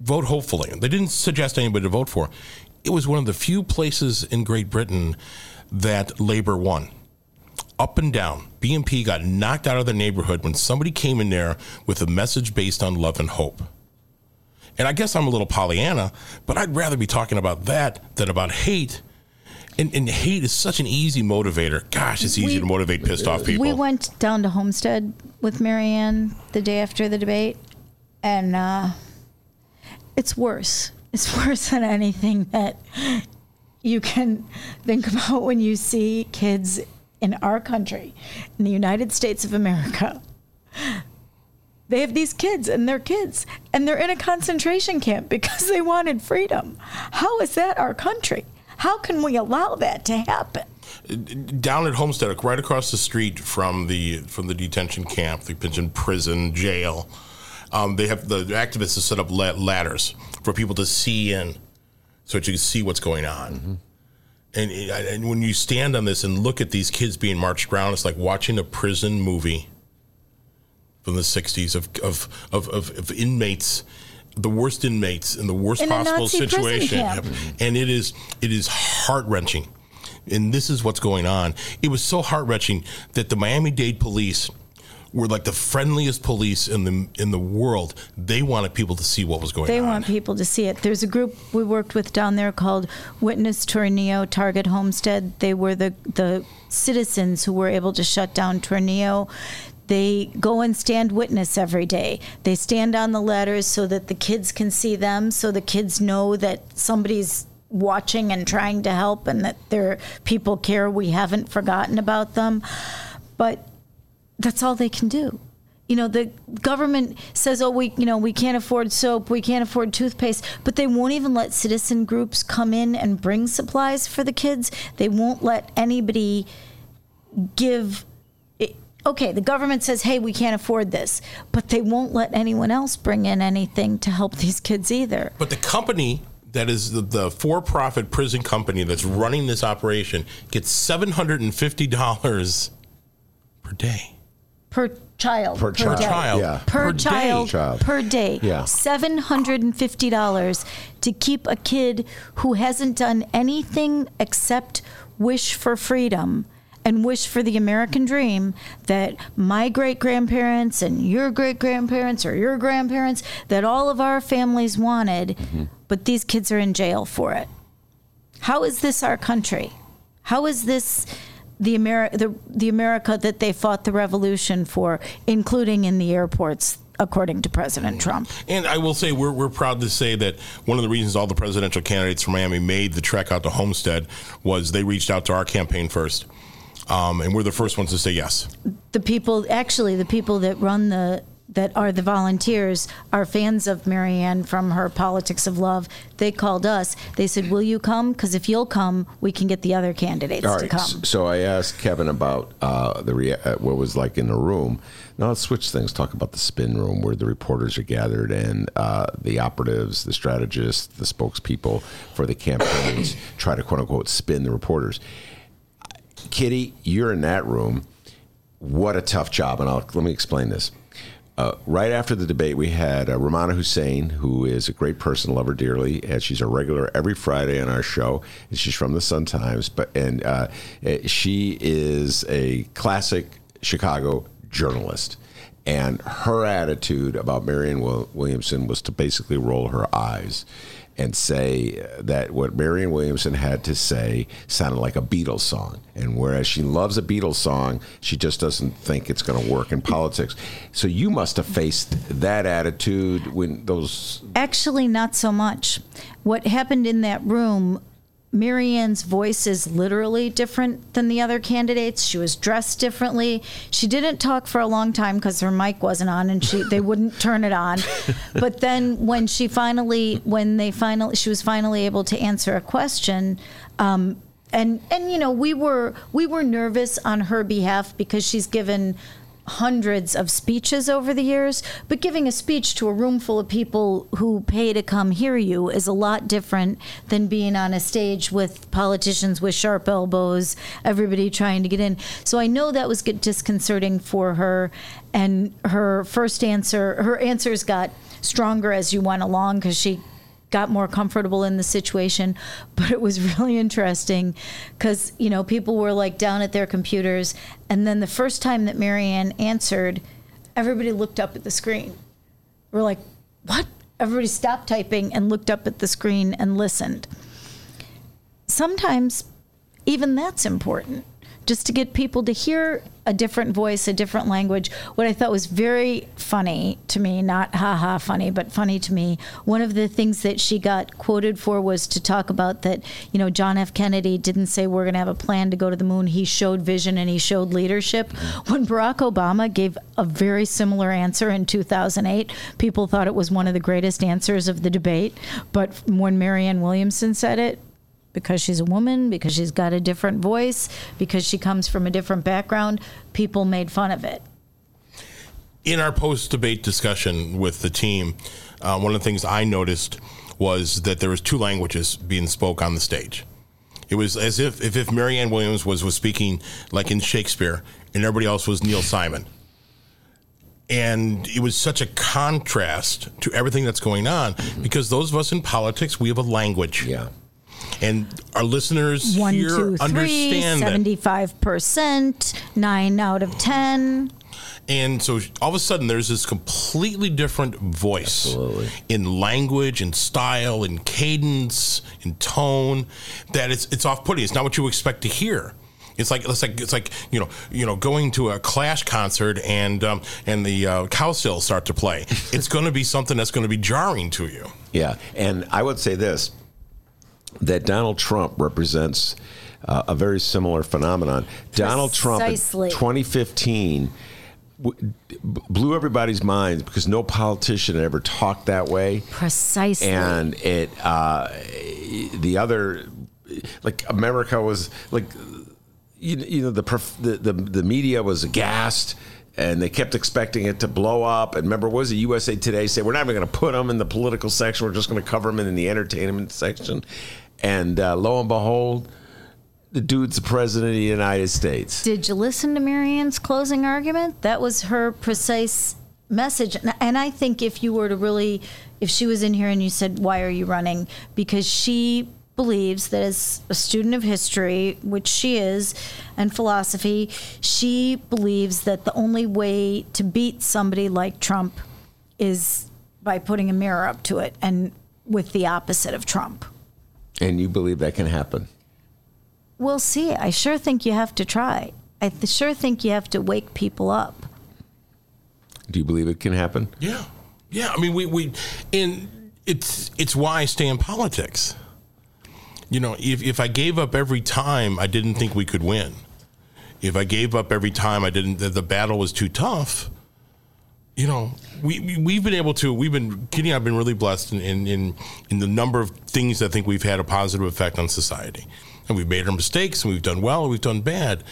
Vote hopefully. They didn't suggest anybody to vote for. It was one of the few places in Great Britain that Labour won. Up and down. BNP got knocked out of their neighborhood when somebody came in there with a message based on love and hope. And I guess I'm a little Pollyanna, but I'd rather be talking about that than about hate. And, and hate is such an easy motivator. Gosh, it's easy We- to motivate pissed off people. We went down to Homestead with Marianne the day after the debate, and uh, it's worse. It's worse than anything that you can think about when you see kids in our country, in the United States of America. They have these kids, and they're kids, and they're in a concentration camp because they wanted freedom. How is that our country? How can we allow that to happen? down at Homestead, right across the street from the from the detention camp, the pension prison, jail. Um, they have the activists have set up ladders for people to see in, so that you can see what's going on. And, and when you stand on this and look at these kids being marched around, it's like watching a prison movie from the '60s of of of, of, of inmates. The worst inmates in the worst In possible situation, and it is it is heart wrenching. And this is what's going on. It was so heart wrenching that the Miami Dade police were like the friendliest police in the in the world. They wanted people to see what was going They on. They want people to see it. There's a group we worked with down there called Witness Tornillo Target Homestead. They were the the citizens who were able to shut down Tornillo. They go and stand witness every day. They stand on the ladders so that the kids can see them, so the kids know that somebody's watching and trying to help and that their people care. We haven't forgotten about them. But that's all they can do. You know, the government says, "Oh, we, you know, we can't afford soap, we can't afford toothpaste," but they won't even let citizen groups come in and bring supplies for the kids. They won't let anybody give. It, okay, the government says, "Hey, we can't afford this," but they won't let anyone else bring in anything to help these kids either. But the company that is the, the for-profit prison company that's running this operation gets seven hundred and fifty dollars per day. Per child. Per child, day. child. yeah. Per, Per child, Child. per day. Yeah. Seven hundred and fifty dollars to keep a kid who hasn't done anything except wish for freedom and wish for the American dream that my great grandparents and your great grandparents or your grandparents that all of our families wanted, mm-hmm. but these kids are in jail for it. How is this our country? How is this the Ameri- the the America that they fought the revolution for, including in the airports, according to President mm-hmm. Trump. And I will say, we're, we're proud to say that one of the reasons all the presidential candidates from Miami made the trek out to Homestead was they reached out to our campaign first. Um, and we're the first ones to say yes. The people, actually, the people that run the that are the volunteers are fans of Marianne from her Politics of Love. They called us. They said, "Will you come? Because if you'll come, we can get the other candidates All to right. come." So I asked Kevin about uh, the rea- uh, what was like in the room. Now let's switch things. Talk about the spin room where the reporters are gathered and uh, the operatives, the strategists, the spokespeople for the campaigns try to quote unquote spin the reporters. Kitty, you're in that room. What a tough job. And I'll, let me explain this. Uh, right after the debate, we had uh, Rumana Hussain, who is a great person, love her dearly, and she's a regular every Friday on our show. And she's from the Sun Times, but and uh, eh, she is a classic Chicago journalist. And her attitude about Marianne Williamson was to basically roll her eyes and say that what Marianne Williamson had to say sounded like a Beatles song. And whereas she loves a Beatles song, she just doesn't think it's going to work in politics. So you must have faced that attitude when those. Actually, not so much. What happened in that room, Marianne's voice is literally different than the other candidates. She was dressed differently. She didn't talk for a long time because her mic wasn't on and she they wouldn't turn it on. But then when she finally, when they finally, she was finally able to answer a question. Um, and and you know we were we were nervous on her behalf because she's given hundreds of speeches over the years, but giving a speech to a room full of people who pay to come hear you is a lot different than being on a stage with politicians with sharp elbows, everybody trying to get in. So I know that was disconcerting for her, and her first answer, her answers got stronger as you went along because she got more comfortable in the situation. But it was really interesting because, you know, people were like down at their computers. And then the first time that Marianne answered, everybody looked up at the screen. We're like, what? Everybody stopped typing and looked up at the screen and listened. Sometimes even that's important just to get people to hear a different voice, a different language. What I thought was very funny to me, not haha funny, but funny to me, one of the things that she got quoted for was to talk about that, you know, John F. Kennedy didn't say we're going to have a plan to go to the moon. He showed vision and he showed leadership. Mm-hmm. When Barack Obama gave a very similar answer in 2008, people thought it was one of the greatest answers of the debate. But when Marianne Williamson said it, because she's a woman, because she's got a different voice, because she comes from a different background, people made fun of it. In our post debate discussion with the team, uh, one of the things I noticed was that there was two languages being spoke on the stage. It was as if if, if Marianne Williams was was speaking like in Shakespeare, and everybody else was Neil Simon. And it was such a contrast to everything that's going on because those of us in politics, we have a language. Yeah. And our listeners One, here two, three, understand that. 75%, nine out of 10. And so all of a sudden, there's this completely different voice in language, in style, in cadence, in tone that it's it's off putting. It's not what you expect to hear. It's like it's like it's like you know you know going to a Clash concert and um, and the uh, cowsills start to play. It's going to be something that's going to be jarring to you. Yeah, and I would say this that Donald Trump represents uh, a very similar phenomenon. Donald Trump in 2015 w- blew everybody's minds because no politician had ever talked that way. Precisely. And it, uh, the other, like America was like, you, you know, the, prof- the the the media was aghast. And they kept expecting it to blow up. And remember, what was it USA Today say we're not even going to put them in the political section. We're just going to cover them in the entertainment section. And uh, lo and behold, the dude's the president of the United States. Did you listen to Marianne's closing argument? That was her precise message. And- And I think if you were to really, if she was in here and you said, Why are you running? Because she believes that as a student of history, which she is, and philosophy, she believes that the only way to beat somebody like Trump is by putting a mirror up to it and with the opposite of Trump. And you believe that can happen? we'll see. I sure think you have to try. I th- sure think you have to wake people up. Do you believe it can happen? Yeah, yeah. I mean, we we and it's it's why I stay in politics. You know, if if I gave up every time, I didn't think we could win. If I gave up every time, I didn't. The, the battle was too tough. You know, we, we we've been able to. We've been Kitty. and I've been really blessed in, in in in the number of things I think we've had a positive effect on society, and we've made our mistakes, and we've done well, and we've done bad,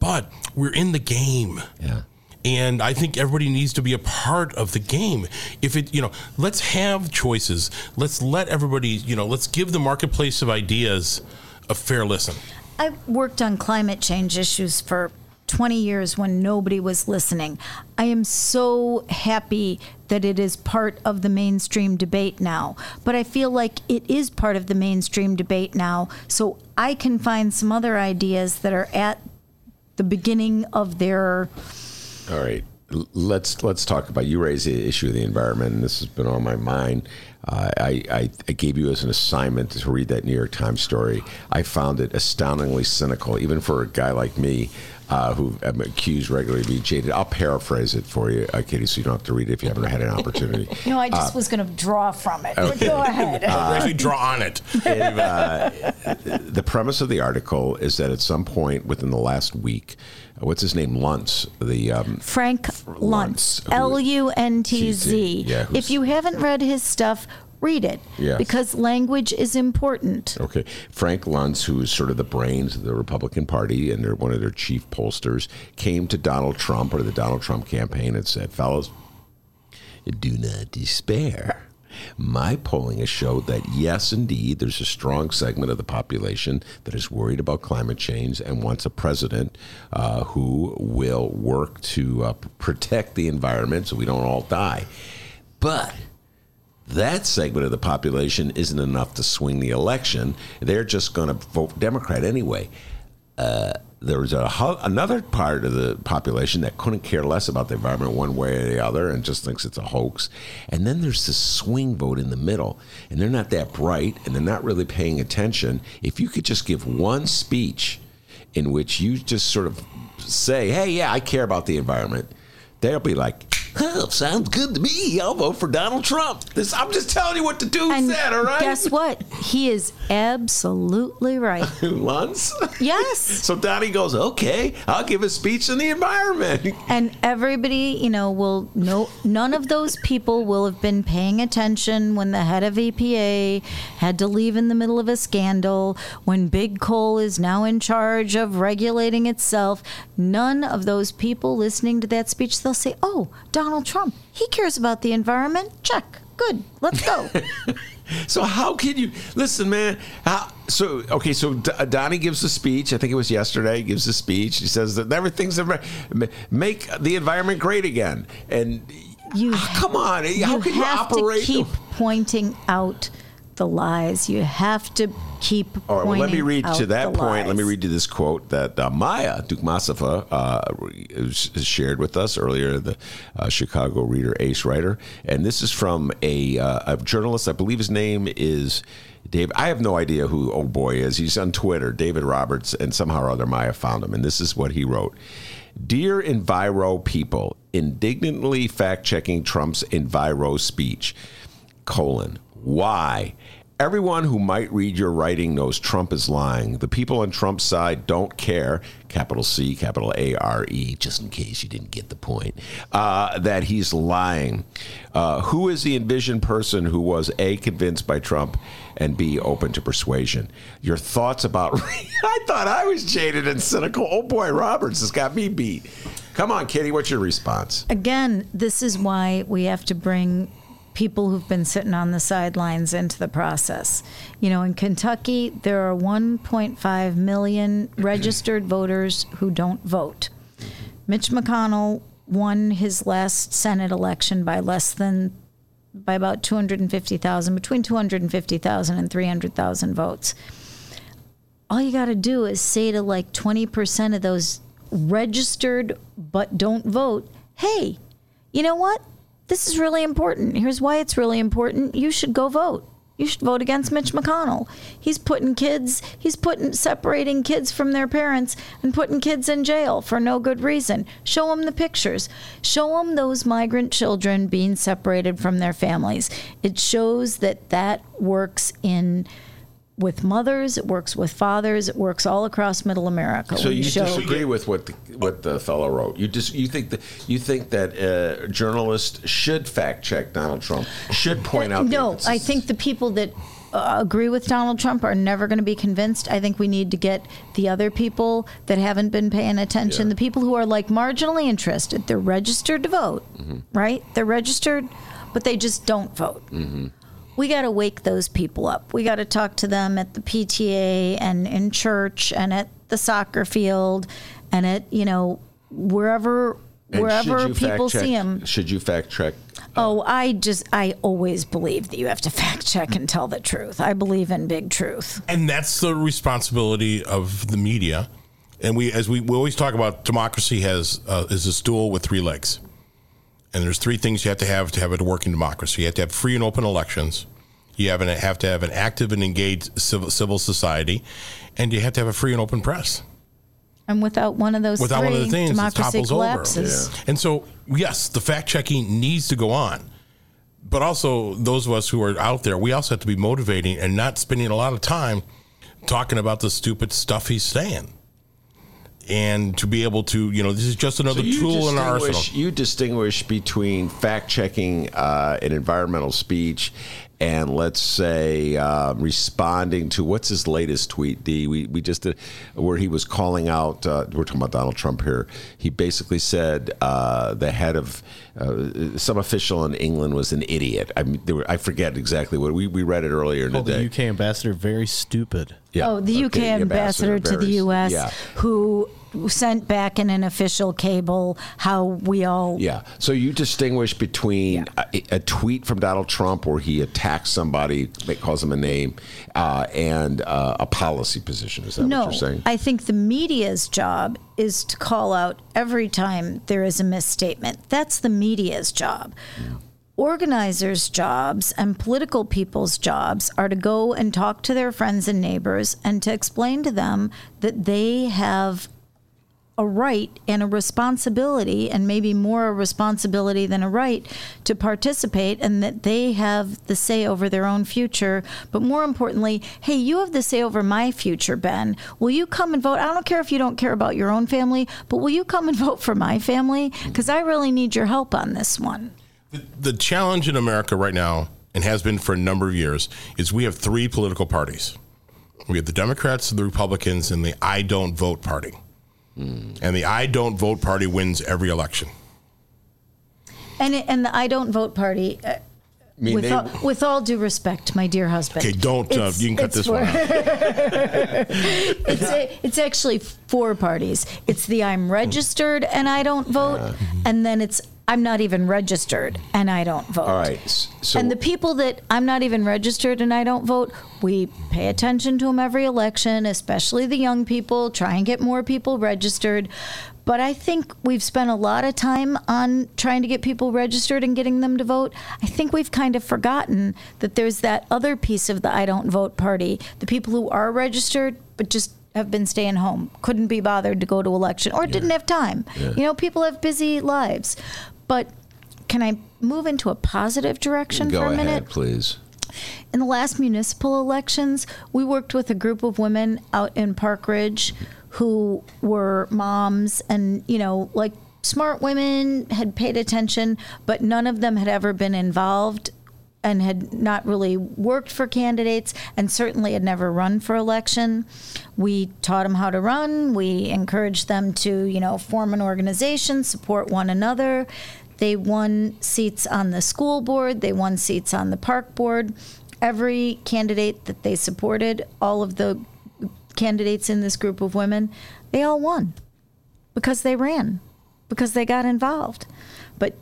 but we're in the game. Yeah. And I think everybody needs to be a part of the game. If it, you know, let's have choices. Let's let everybody, you know, let's give the marketplace of ideas a fair listen. I worked on climate change issues for 20 years when nobody was listening. I am so happy that it is part of the mainstream debate now. But I feel like it is part of the mainstream debate now, so I can find some other ideas that are at the beginning of their All right. Let's let's talk about you raise the issue of the environment, and this has been on my mind. Uh, I, I I gave you as an assignment to read that New York Times story. I found it astoundingly cynical, even for a guy like me, uh, who am accused regularly of being jaded. I'll paraphrase it for you, uh, Katie, so you don't have to read it if you haven't had an opportunity. No, I just was going to draw from it. But go ahead. Actually, draw on it. If, uh, the premise of the article is that at some point within the last week, uh, what's his name, Luntz, the um, Frank Luntz, L U N T Z. Yeah, If you haven't read his stuff, read it Yes. because language is important. Okay, Frank Luntz, who is sort of the brains of the Republican Party and they're one of their chief pollsters, came to Donald Trump or the Donald Trump campaign and said, "Fellas, do not despair." My polling has showed that yes, indeed, there's a strong segment of the population that is worried about climate change and wants a president uh, who will work to uh, protect the environment so we don't all die. But that segment of the population isn't enough to swing the election. They're just going to vote Democrat anyway. Uh, there's a ho- another part of the population that couldn't care less about the environment one way or the other and just thinks it's a hoax. And then there's this swing vote in the middle, and they're not that bright and they're not really paying attention. If you could just give one speech in which you just sort of say, "Hey, yeah, I care about the environment," they'll be like, "Huh, sounds good to me. I'll vote for Donald Trump." This, I'm just telling you what to do. And said, all right? guess what? He is absolutely right. Once? Yes. So Donnie goes, "Okay, I'll give a speech on the environment." And everybody, you know, will no none of those people will have been paying attention when the head of EPA had to leave in the middle of a scandal, when Big Coal is now in charge of regulating itself. None of those people listening to that speech, they'll say, "Oh, Donald Trump, he cares about the environment. Check. Good. Let's go." So how can you listen, man? How, so okay, so D- Donnie gives a speech. I think it was yesterday. He Gives a speech. He says that everything's make the environment great again. And You ah, come on, how you can you have operate? to keep pointing out the lies. You have to keep. All right, well, let me read to that point. Let me read you this quote that uh, Maya Dukmasova uh, sh- shared with us earlier, the uh, Chicago Reader ace writer. And this is from a, uh, a journalist, I believe his name is Dave. I have no idea who Oh Boy is. He's on Twitter, David Roberts, and somehow or other Maya found him. And this is what he wrote Dear Enviro people, indignantly fact checking Trump's Enviro speech colon why? Everyone who might read your writing knows trump is lying. The people on trump's side don't care capital c capital a-r-e just in case you didn't get the point uh, that he's lying. Uh, who is the envisioned person who was a convinced by trump and b open to persuasion? Your thoughts about i thought i was jaded and cynical. Oh boy roberts has got me beat. Come on kitty what's your response? Again, this is why we have to bring people who've been sitting on the sidelines into the process. You know, in Kentucky, there are 1.5 million registered voters who don't vote. Mitch McConnell won his last Senate election by less than by about 250,000, between 250,000 and 300,000 votes. All you got to do is say to like 20% of those registered but don't vote, hey, you know what? This is really important. Here's why it's really important. You should go vote. You should vote against Mitch McConnell. He's putting kids, he's putting separating kids from their parents and putting kids in jail for no good reason. Show them the pictures. Show them those migrant children being separated from their families. It shows that that works in with mothers, it works with fathers, it works all across middle America. So you show- disagree with what the, what the fellow wrote? You just you think that you think that uh, journalists should fact check Donald Trump, should point out. the No, I think the people that uh, agree with Donald Trump are never going to be convinced. I think we need to get the other people that haven't been paying attention, Yeah. the people who are like marginally interested. They're registered to vote, Mm-hmm. right? They're registered, but they just don't vote. Mm-hmm. We got to wake those people up. We got to talk to them at the PTA and in church and at the soccer field and at you know wherever And wherever should you fact people check- see them. Should you fact check? Oh, I just, I always believe that you have to fact check and tell the truth. I believe in big truth. And that's the responsibility of the media. And we, as we, we always talk about, democracy has uh, is a stool with three legs. And there's three things you have to have to have a working democracy. You have to have free and open elections. You have, an, have to have an active and engaged civil, civil society, and you have to have a free and open press. And without one of those Without three, one of the things, it democracy topples collapses. over. And so, yes, the fact checking needs to go on. But also, those of us who are out there, we also have to be motivating and not spending a lot of time talking about the stupid stuff he's saying. And to be able to, you know, this is just another So tool in our arsenal. You distinguish between fact checking uh, an environmental speech and let's say uh, responding to what's his latest tweet? D we we just did where he was calling out. Uh, we're talking about Donald Trump here. He basically said uh, the head of uh, some official in England was an idiot. I mean, there were, I forget exactly what we, we read it earlier in Called the day. the UK ambassador very stupid. Yeah. Oh, the UK Okay, ambassador, to the U.S. Yeah. who sent back in an official cable how we all. Yeah. So you distinguish between a, a tweet from Donald Trump where he attacks somebody, calls them a name, uh, and uh, a policy position. Is that no, what you're saying? I think the media's job is to call out every time there is a misstatement. That's the media's job. Organizers' jobs and political people's jobs are to go and talk to their friends and neighbors and to explain to them that they have a right and a responsibility, and maybe more a responsibility than a right, to participate, and that they have the say over their own future. But more importantly, hey, you have the say over my future, Ben. Will you come and vote? I don't care if you don't care about your own family, but will you come and vote for my family? Because I really need your help on this one. the challenge in America right now, and has been for a number of years, is we have three political parties. We have the Democrats, the Republicans, and the I don't vote party. And the I don't vote party wins every election. And it, and the I don't vote party. Uh, mean, with, they- all, with all due respect, my dear husband. Okay, don't, uh, you can cut this for- one out. it's, a, it's actually four parties. It's the I'm registered and I don't vote, and then it's I'm not even registered and I don't vote. All right. So and the people that I'm not even registered and I don't vote, we pay attention to them every election, especially the young people, try and get more people registered. But I think we've spent a lot of time on trying to get people registered and getting them to vote. I think we've kind of forgotten that there's that other piece of the I don't vote party, the people who are registered but just have been staying home, couldn't be bothered to go to election or didn't have time. You know, people have busy lives. But can I move into a positive direction go for a ahead, minute? please. In the last municipal elections, we worked with a group of women out in Park Ridge who were moms and, you know, like smart women, had paid attention, but none of them had ever been involved and had not really worked for candidates and certainly had never run for election. We taught them how to run. We encouraged them to, you know, form an organization, support one another. They won seats on the school board, they won seats on the park board. Every candidate that they supported, all of the candidates in this group of women, they all won because they ran, because they got involved. But,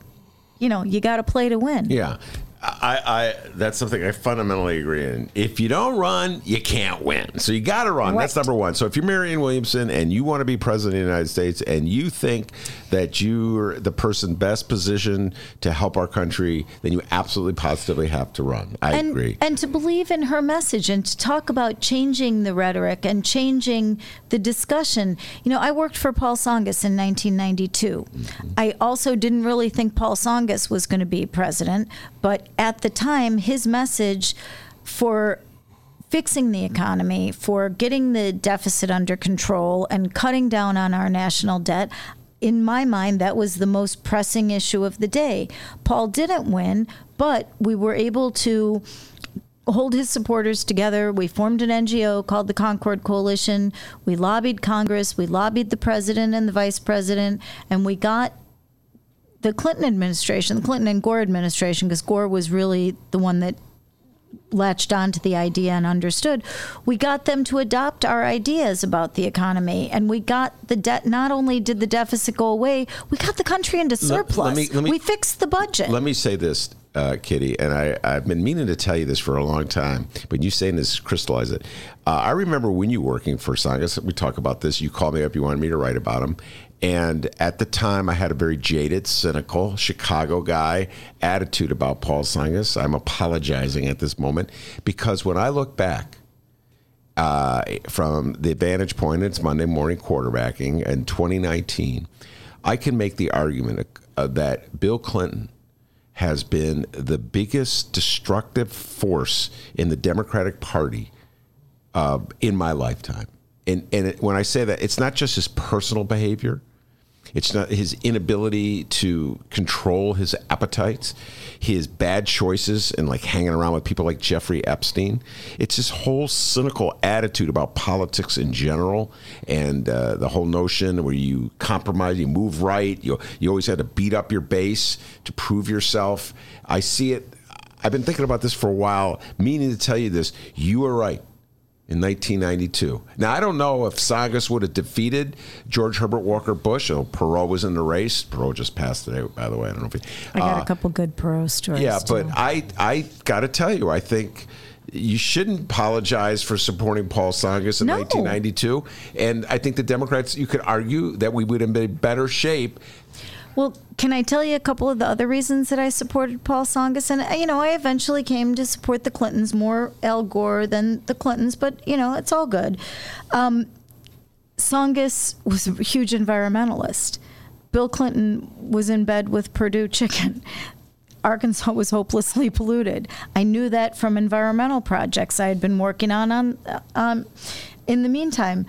you know, you got to play to win. Yeah. I I, that's something I fundamentally agree in. If you don't run, you can't win. So you got to run. That's number one. So if you're Marianne Williamson and you want to be president of the United States and you think that you're the person best positioned to help our country, then you absolutely positively have to run. I and, agree. And to believe in her message and to talk about changing the rhetoric and changing the discussion. You know, I worked for Paul Tsongas in 1992. Mm-hmm. I also didn't really think Paul Tsongas was going to be president, but at the time, his message for fixing the economy, for getting the deficit under control and cutting down on our national debt. In my mind, that was the most pressing issue of the day. Paul didn't win, but we were able to hold his supporters together. We formed an NGO called the Concord Coalition. We lobbied Congress, we lobbied the president and the vice president, and we got the Clinton administration, the Clinton and Gore administration, because Gore was really the one that latched onto the idea and understood. We got them to adopt our ideas about the economy, and we got the debt. Not only did the deficit go away, we got the country into surplus. me- let me- we fixed the budget. Let me say this, uh, Kitty, and I, I've been meaning to tell you this for a long time, but you saying this crystallize it. Uh, I remember when you were working for Tsongas, we talk about this. You called me up, you wanted me to write about him. And at the time, I had a very jaded, cynical Chicago guy attitude about Paul Tsongas. I'm apologizing at this moment because when I look back, uh, from the vantage point, it's Monday morning quarterbacking in 2019. I can make the argument uh, that Bill Clinton has been the biggest destructive force in the Democratic Party uh, in my lifetime. And, and it, when I say that, it's not just his personal behavior. It's not his inability to control his appetites, his bad choices, and like hanging around with people like Jeffrey Epstein. It's his whole cynical attitude about politics in general, and uh, the whole notion where you compromise, you move right, you you always had to beat up your base to prove yourself. I see it. I've been thinking about this for a while, meaning to tell you this. You are right in 1992. Now, I don't know if Tsongas would have defeated George Herbert Walker Bush. Oh, Perot was in the race. Perot just passed today, by the way. I don't know if he. I got uh, a couple good Perot stories. yeah, too. but I, I got to tell you, I think you shouldn't apologize for supporting Paul Tsongas in No. 1992. And I think the Democrats, you could argue that we would have been in better shape. Well, can I tell you a couple of the other reasons that I supported Paul Tsongas? And, uh, you know, I eventually came to support the Clintons, more Al Gore than the Clintons, but, you know, it's all good. Um, Tsongas was a huge environmentalist. Bill Clinton was in bed with Perdue Chicken. Arkansas was hopelessly polluted. I knew that from environmental projects I had been working on. on um, in the meantime,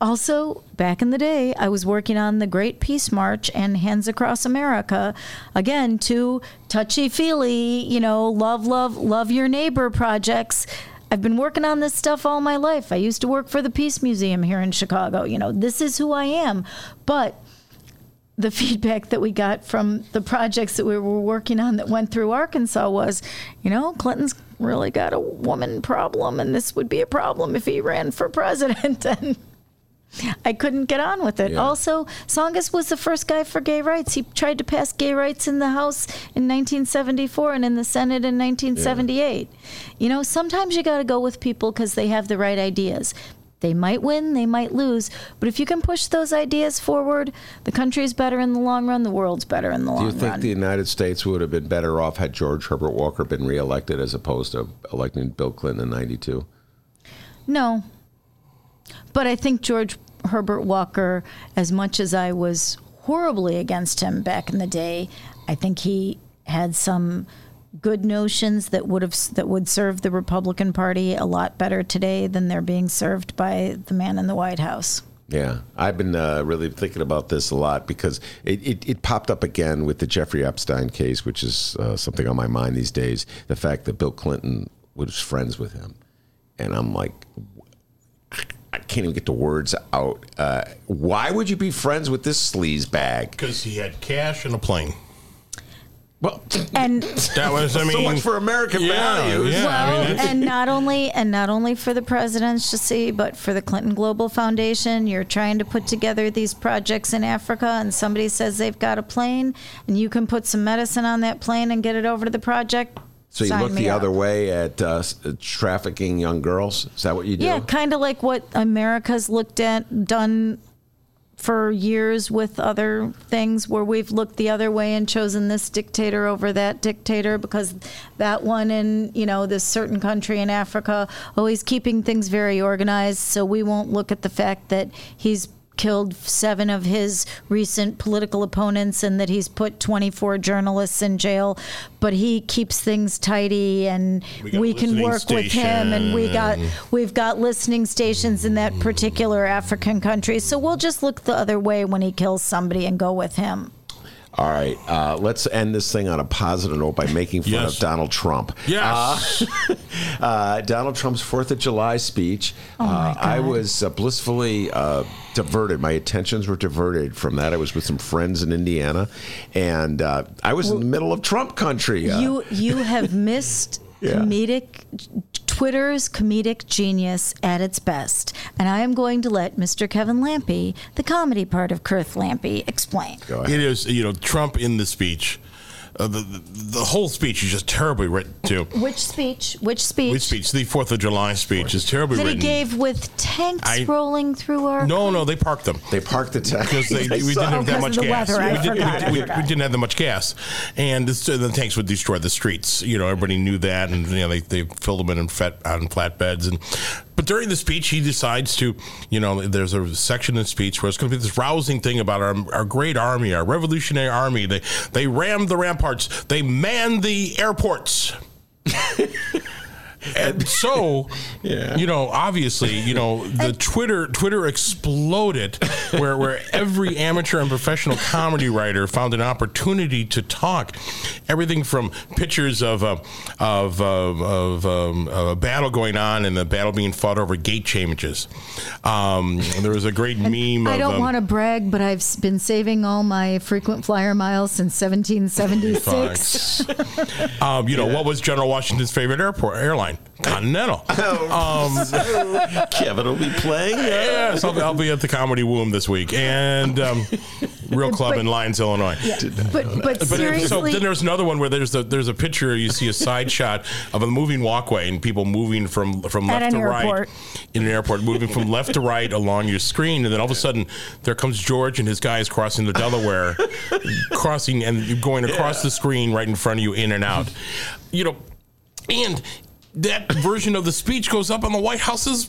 also, back in the day, I was working on the Great Peace March and Hands Across America. Again, two touchy feely, you know, love, love, love your neighbor projects. I've been working on this stuff all my life. I used to work for the Peace Museum here in Chicago. You know, this is who I am. But the feedback that we got from the projects that we were working on that went through Arkansas was, you know, Clinton's really got a woman problem, and this would be a problem if he ran for president. And I couldn't get on with it. Yeah. Also, Tsongas was the first guy for gay rights. He tried to pass gay rights in the House in 1974 and in the Senate in 1978. You know, sometimes you got to go with people because they have the right ideas. They might win, they might lose, but if you can push those ideas forward, the country's better in the long run, the world's better in the long run. Do you think run. the United States would have been better off had George Herbert Walker been reelected as opposed to electing Bill Clinton in 92? No. But I think George Herbert Walker, as much as I was horribly against him back in the day, I think he had some good notions that would have that would serve the Republican Party a lot better today than they're being served by the man in the White House. Yeah, I've been uh, really thinking about this a lot because it, it, it popped up again with the Jeffrey Epstein case, which is uh, something on my mind these days. The fact that Bill Clinton was friends with him. And I'm like, can't even get the words out. Uh, why would you be friends with this sleaze bag? Because he had cash and a plane. Well, And That was, I mean, so much for American yeah, values. Yeah, I mean, and not only and not only for the presidency, but for the Clinton Global Foundation, you're trying to put together these projects in Africa, and somebody says they've got a plane, and you can put some medicine on that plane and get it over to the project. So you Sign look the up. other way at uh, trafficking young girls. Is that what you do? Yeah, kind of like what America's looked at, done for years with other things where we've looked the other way and chosen this dictator over that dictator because that one in, you know, this certain country in Africa always keeping things very organized. So we won't look at the fact that he's killed seven of his recent political opponents and that he's put 24 journalists in jail but he keeps things tidy and We we, can listening work with him and we got we've got listening stations in that particular African country so we'll just look the other way when he kills somebody and go with him All right, uh, let's end this thing on a positive note by making fun Yes. of Donald Trump. Yes. Uh, uh, Donald Trump's Fourth of July speech. Oh, my uh, I was uh, blissfully uh, diverted. My attentions were diverted from that. I was with some friends in Indiana, and uh, I was in the middle of Trump country. Uh, you you have missed Yeah. comedic Twitter's comedic genius at its best and I am going to let Mr. Kevin Lampe the comedy part of Kurth Lampe explain go ahead. It is, you know, Trump in the speech. Uh, the, the the whole speech is just terribly written too. which speech which speech, Which speech? The Fourth of July speech is terribly that he gave with tanks I- rolling through our no, no, they parked them. They parked the tanks because they, we didn't have that much gas. weather, I we, didn't, forgot, I we, forgot. we didn't have that much gas, and this, uh, the tanks would destroy the streets. You know, everybody knew that, and you know they, they filled them in on, fat, on flatbeds. And but during the speech, he decides to, you know, there's a section in the speech where it's going to be this rousing thing about our, our great army, our revolutionary army. They they rammed the ramparts, they manned the airports. And so, Yeah. you know, obviously, you know, the Twitter Twitter exploded, where where every amateur and professional comedy writer found an opportunity to talk. Everything from pictures of uh, of uh, of um, a battle going on and the battle being fought over gate changes. Um, there was a great meme. I of, don't um, want to brag, but I've been saving all my frequent flyer miles since 1776. Um, you know, what was General Washington's favorite airport airline? Continental. Um, Kevin will be playing. Yes, I'll, I'll be at the Comedy Womb this week and um, Real Club in Lyons, Illinois. But but But so seriously, then there's another one where there's a, there's a picture you see a side shot of a moving walkway and people moving from from left an to right in an airport moving from left to right along your screen and then all of a sudden there comes George and his guys crossing the Delaware crossing and going across the screen right in front of you in and out you know and that version of the speech goes up on the White House's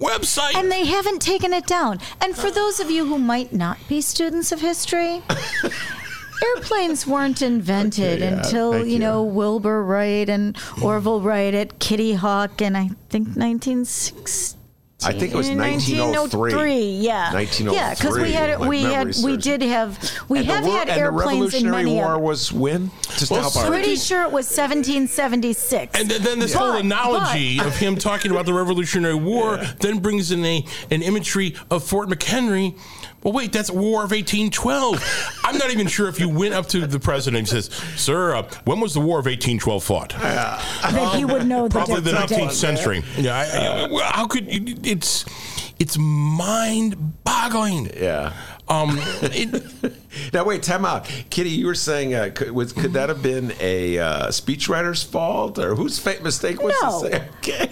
website and they haven't taken it down. And for those of you who might not be students of history, airplanes weren't invented Okay, yeah, until you. know Wilbur Wright and Orville Wright at Kitty Hawk, and I think 1960. I think it was 1903. Yeah, 1903, Yeah, because we had we had we did have we And have wor- had and airplanes in Revolutionary War of. was when? Just Well, to help Pretty sure it was 1776. And th- then this whole But- analogy of him talking about the Revolutionary War then brings in a an imagery of Fort McHenry. Well, wait, that's War of 1812. I'm not even sure if you went up to the president and says, "Sir, uh, when was the War of 1812 fought?" that he would know the Probably the difference. 19th century. Yeah, I, I, how could you, it's it's mind-boggling. Yeah. Um, it, Now wait, time out, Kitty. You were saying uh, could, was, could that have been a uh, speechwriter's fault or whose fa- mistake was No. this? Okay.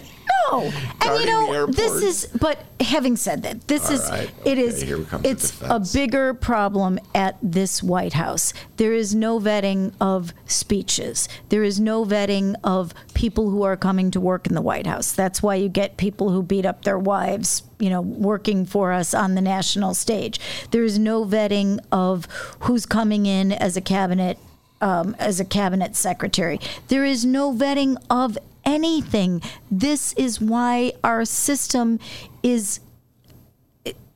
No, and you know this is. But having said that, this All is right, it okay, is here comes the it's a bigger problem at this White House. There is no vetting of speeches. There is no vetting of people who are coming to work in the White House. That's why you get people who beat up their wives. You know, working for us on the national stage. There is no vetting of who's coming in as a cabinet um, as a cabinet secretary. There is no vetting of anything. This is why our system is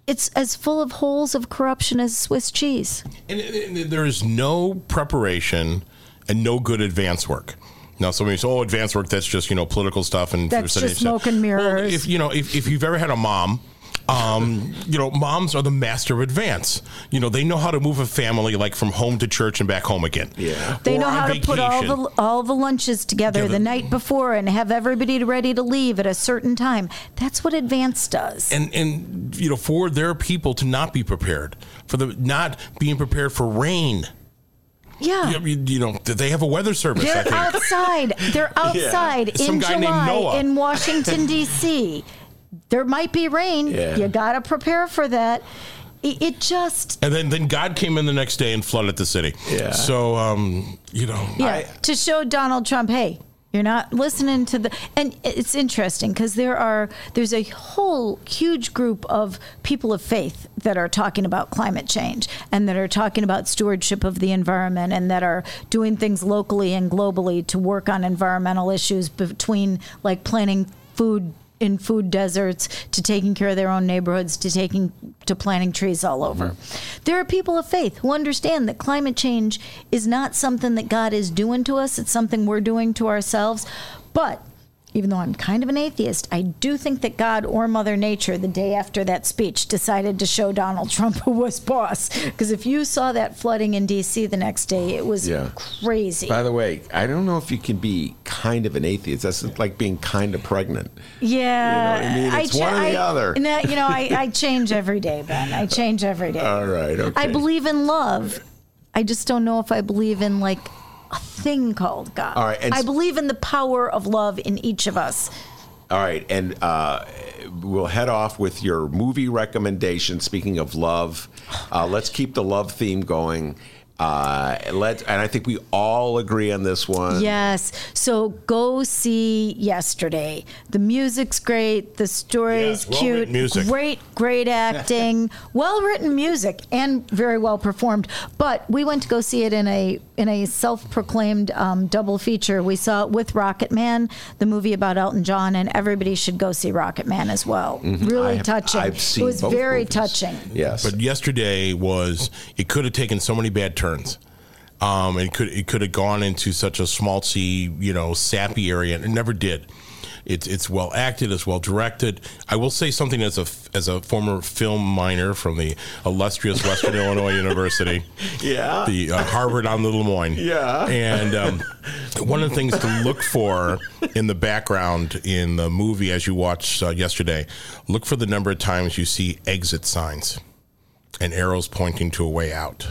it's as full of holes of corruption as Swiss cheese. And, and there is no preparation and no good advance work. Now, somebody says, "Oh, advance work. That's just you know political stuff and That's just smoke and Well, mirrors. if you know, if, if you've ever had a mom. Um, you know, moms are the master of advance. You know, they know how to move a family like from home to church and back home again. Yeah. They Or know on how to put all the all the lunches together Together. the night before and have everybody ready to leave at a certain time. That's what advance does. and and you know for their people to not be prepared for the not being prepared for rain Yeah. You, you- you know, they have a weather service. I They're think. outside. They're outside Some in guy named July Noah. in Washington D.C. There might be rain. Yeah. You got to prepare for that. It, it just And then, then God came in the next day and flooded the city. Yeah. So, um, you know, yeah to show Donald Trump, hey, you're not listening to the. And it's interesting because there are there's a whole huge group of people of faith that are talking about climate change and that are talking about stewardship of the environment and that are doing things locally and globally to work on environmental issues between like planning food in food deserts to taking care of their own neighborhoods to taking to planting trees all over. Mm-hmm. There are people of faith who understand that climate change is not something that God is doing to us, it's something we're doing to ourselves. But even though I'm kind of an atheist, I do think that God or Mother Nature, the day after that speech, decided to show Donald Trump who was boss. Because if you saw that flooding in D.C. the next day, it was Yeah. crazy. By the way, I don't know if you can be kind of an atheist. That's like being kind of pregnant. Yeah, You know what I mean? It's one or the I- other. No, you know, I, I change every day, Ben. I change every day. All right. Okay. I believe in love. I just don't know if I believe in like a thing called God. All right, I s- believe in the power of love in each of us. All right, and uh, we'll head off with your movie recommendation. Speaking of love, uh, let's keep the love theme going. Uh, let and I think we all agree on this one. Yes. So go see yesterday. The music's great. The story's Yes, cute. music. Great, great acting. well written music and very well performed. But we went to go see it in a in a self proclaimed um, double feature. We saw it with Rocket Man, the movie about Elton John, and everybody should go see Rocket Man as well. Mhm. Really have- touching. I've seen it was both very movies. touching. Yes. But yesterday was it could have taken so many bad turns. Um, it could it could have gone into such a schmaltzy, you know, sappy area, and it never did. It's it's well acted, it's well directed. I will say something as a as a former film minor from the illustrious Western Illinois University, Yeah. the uh, Harvard on the La Moine, Yeah. and um, one of the things to look for in the background in the movie as you watch uh, yesterday, look for the number of times you see exit signs and arrows pointing to a way out.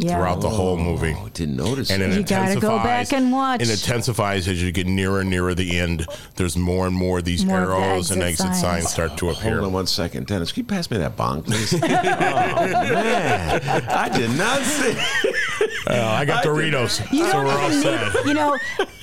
Yeah. Throughout the whole movie, Oh, didn't notice. and it You gotta go back and watch. It intensifies as you get nearer and nearer the end. There's more and more of these More of the arrows and exit exit signs signs. start to appear. Hold on one second, Dennis. Can you pass me that bong, please? oh man, I did not see. Uh, I got Doritos, You so don't we're all even set. need, you know,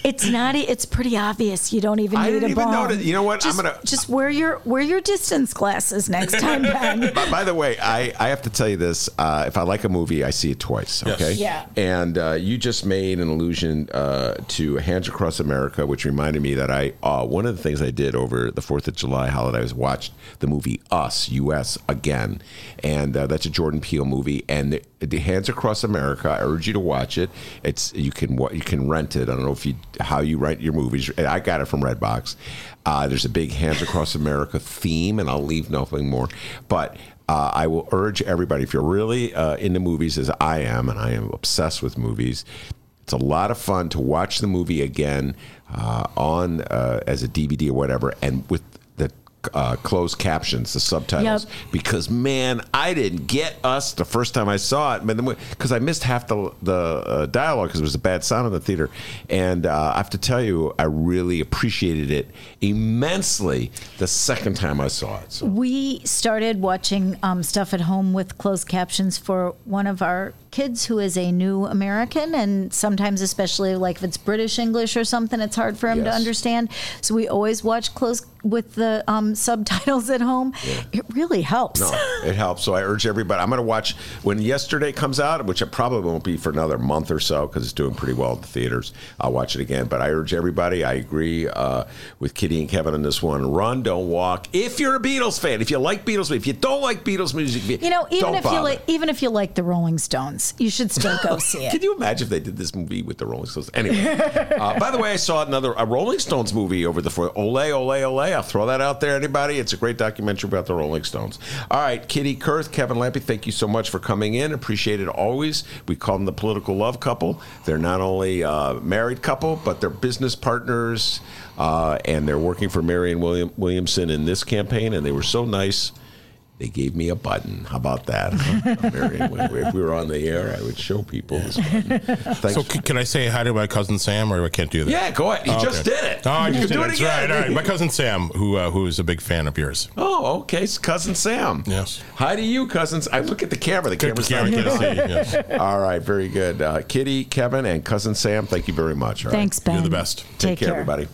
it's not. It's pretty obvious. You don't even I need didn't a even bomb. notice- you know what? I'm Just, gonna- just wear your wear your distance glasses next time, Ben. by, by the way, I, I have to tell you this. Uh, if I like a movie, I see it twice. Yes. Okay. Yeah. And uh, you just made an allusion uh, to Hands Across America, which reminded me that I uh, one of the things I did over the Fourth of July holiday was watched the movie Us U.S. again, and uh, that's a Jordan Peele movie. And the, the Hands Across America, Urge you to watch it. It's you can wa- you can rent it. I don't know if you how you rent your movies. I got it from Redbox. Uh, there's a big Hands Across America theme, and I'll leave nothing more. But uh, I will urge everybody, if you're really uh, into movies as I am, and I am obsessed with movies, it's a lot of fun to watch the movie again uh, on uh, as a DVD or whatever, and with uh, closed captions, the subtitles. Yep. Because man, I didn't get us the first time I saw it, but because I missed half the the uh, dialogue because it was a bad sound in the theater, and uh, I have to tell you, I really appreciated it immensely the second time I saw it. So. We started watching um, stuff at home with closed captions for one of our kids who is a new American, and sometimes, especially like if it's British English or something, it's hard for him to understand. So we always watch close with the um, subtitles at home. It really helps. No, it helps. So I urge everybody. I'm going to watch when yesterday comes out, which it probably won't be for another month or so because it's doing pretty well at the theaters. I'll watch it again. But I urge everybody. I agree uh, with Kitty and Kevin on this one. Run, don't walk. If you're a Beatles fan, if you like Beatles, if you don't like Beatles music, You know, even if you like, even if you like the Rolling Stones, you should still go see it. Can you imagine if they did this movie with the Rolling Stones? Anyway, uh, by the way, I saw another a Rolling Stones movie over the four. Ole, ole, ole. I'll throw that out there. Anybody? It's a great documentary about the Rolling Stones. All right, Kitty Kurth, Kevin Lampe, thank you so much for coming in. Appreciate it always. We call them the political love couple. They're not only a married couple, but they're business partners, uh, and they're working for Marianne William, Williamson in this campaign. And they were so nice They gave me a button. How about that? huh? Marianne, if we were on the air, I would show people this button. Thanks. So c- can I say hi to my cousin Sam, or I can't do that? Yeah, go ahead. You Oh, just okay. did it. Oh, I You just can did it. it That's again. right. All right. My cousin Sam, who uh, who is a big fan of yours. Oh, okay. It's cousin Sam. Yes. Hi to you, cousins. I look at the camera. The Good camera's camera, not can't see, yes. All right, very good. Uh, Kitty, Kevin, and cousin Sam, thank you very much. All right. Thanks, Ben. You're the best. Take, Take care, care. everybody.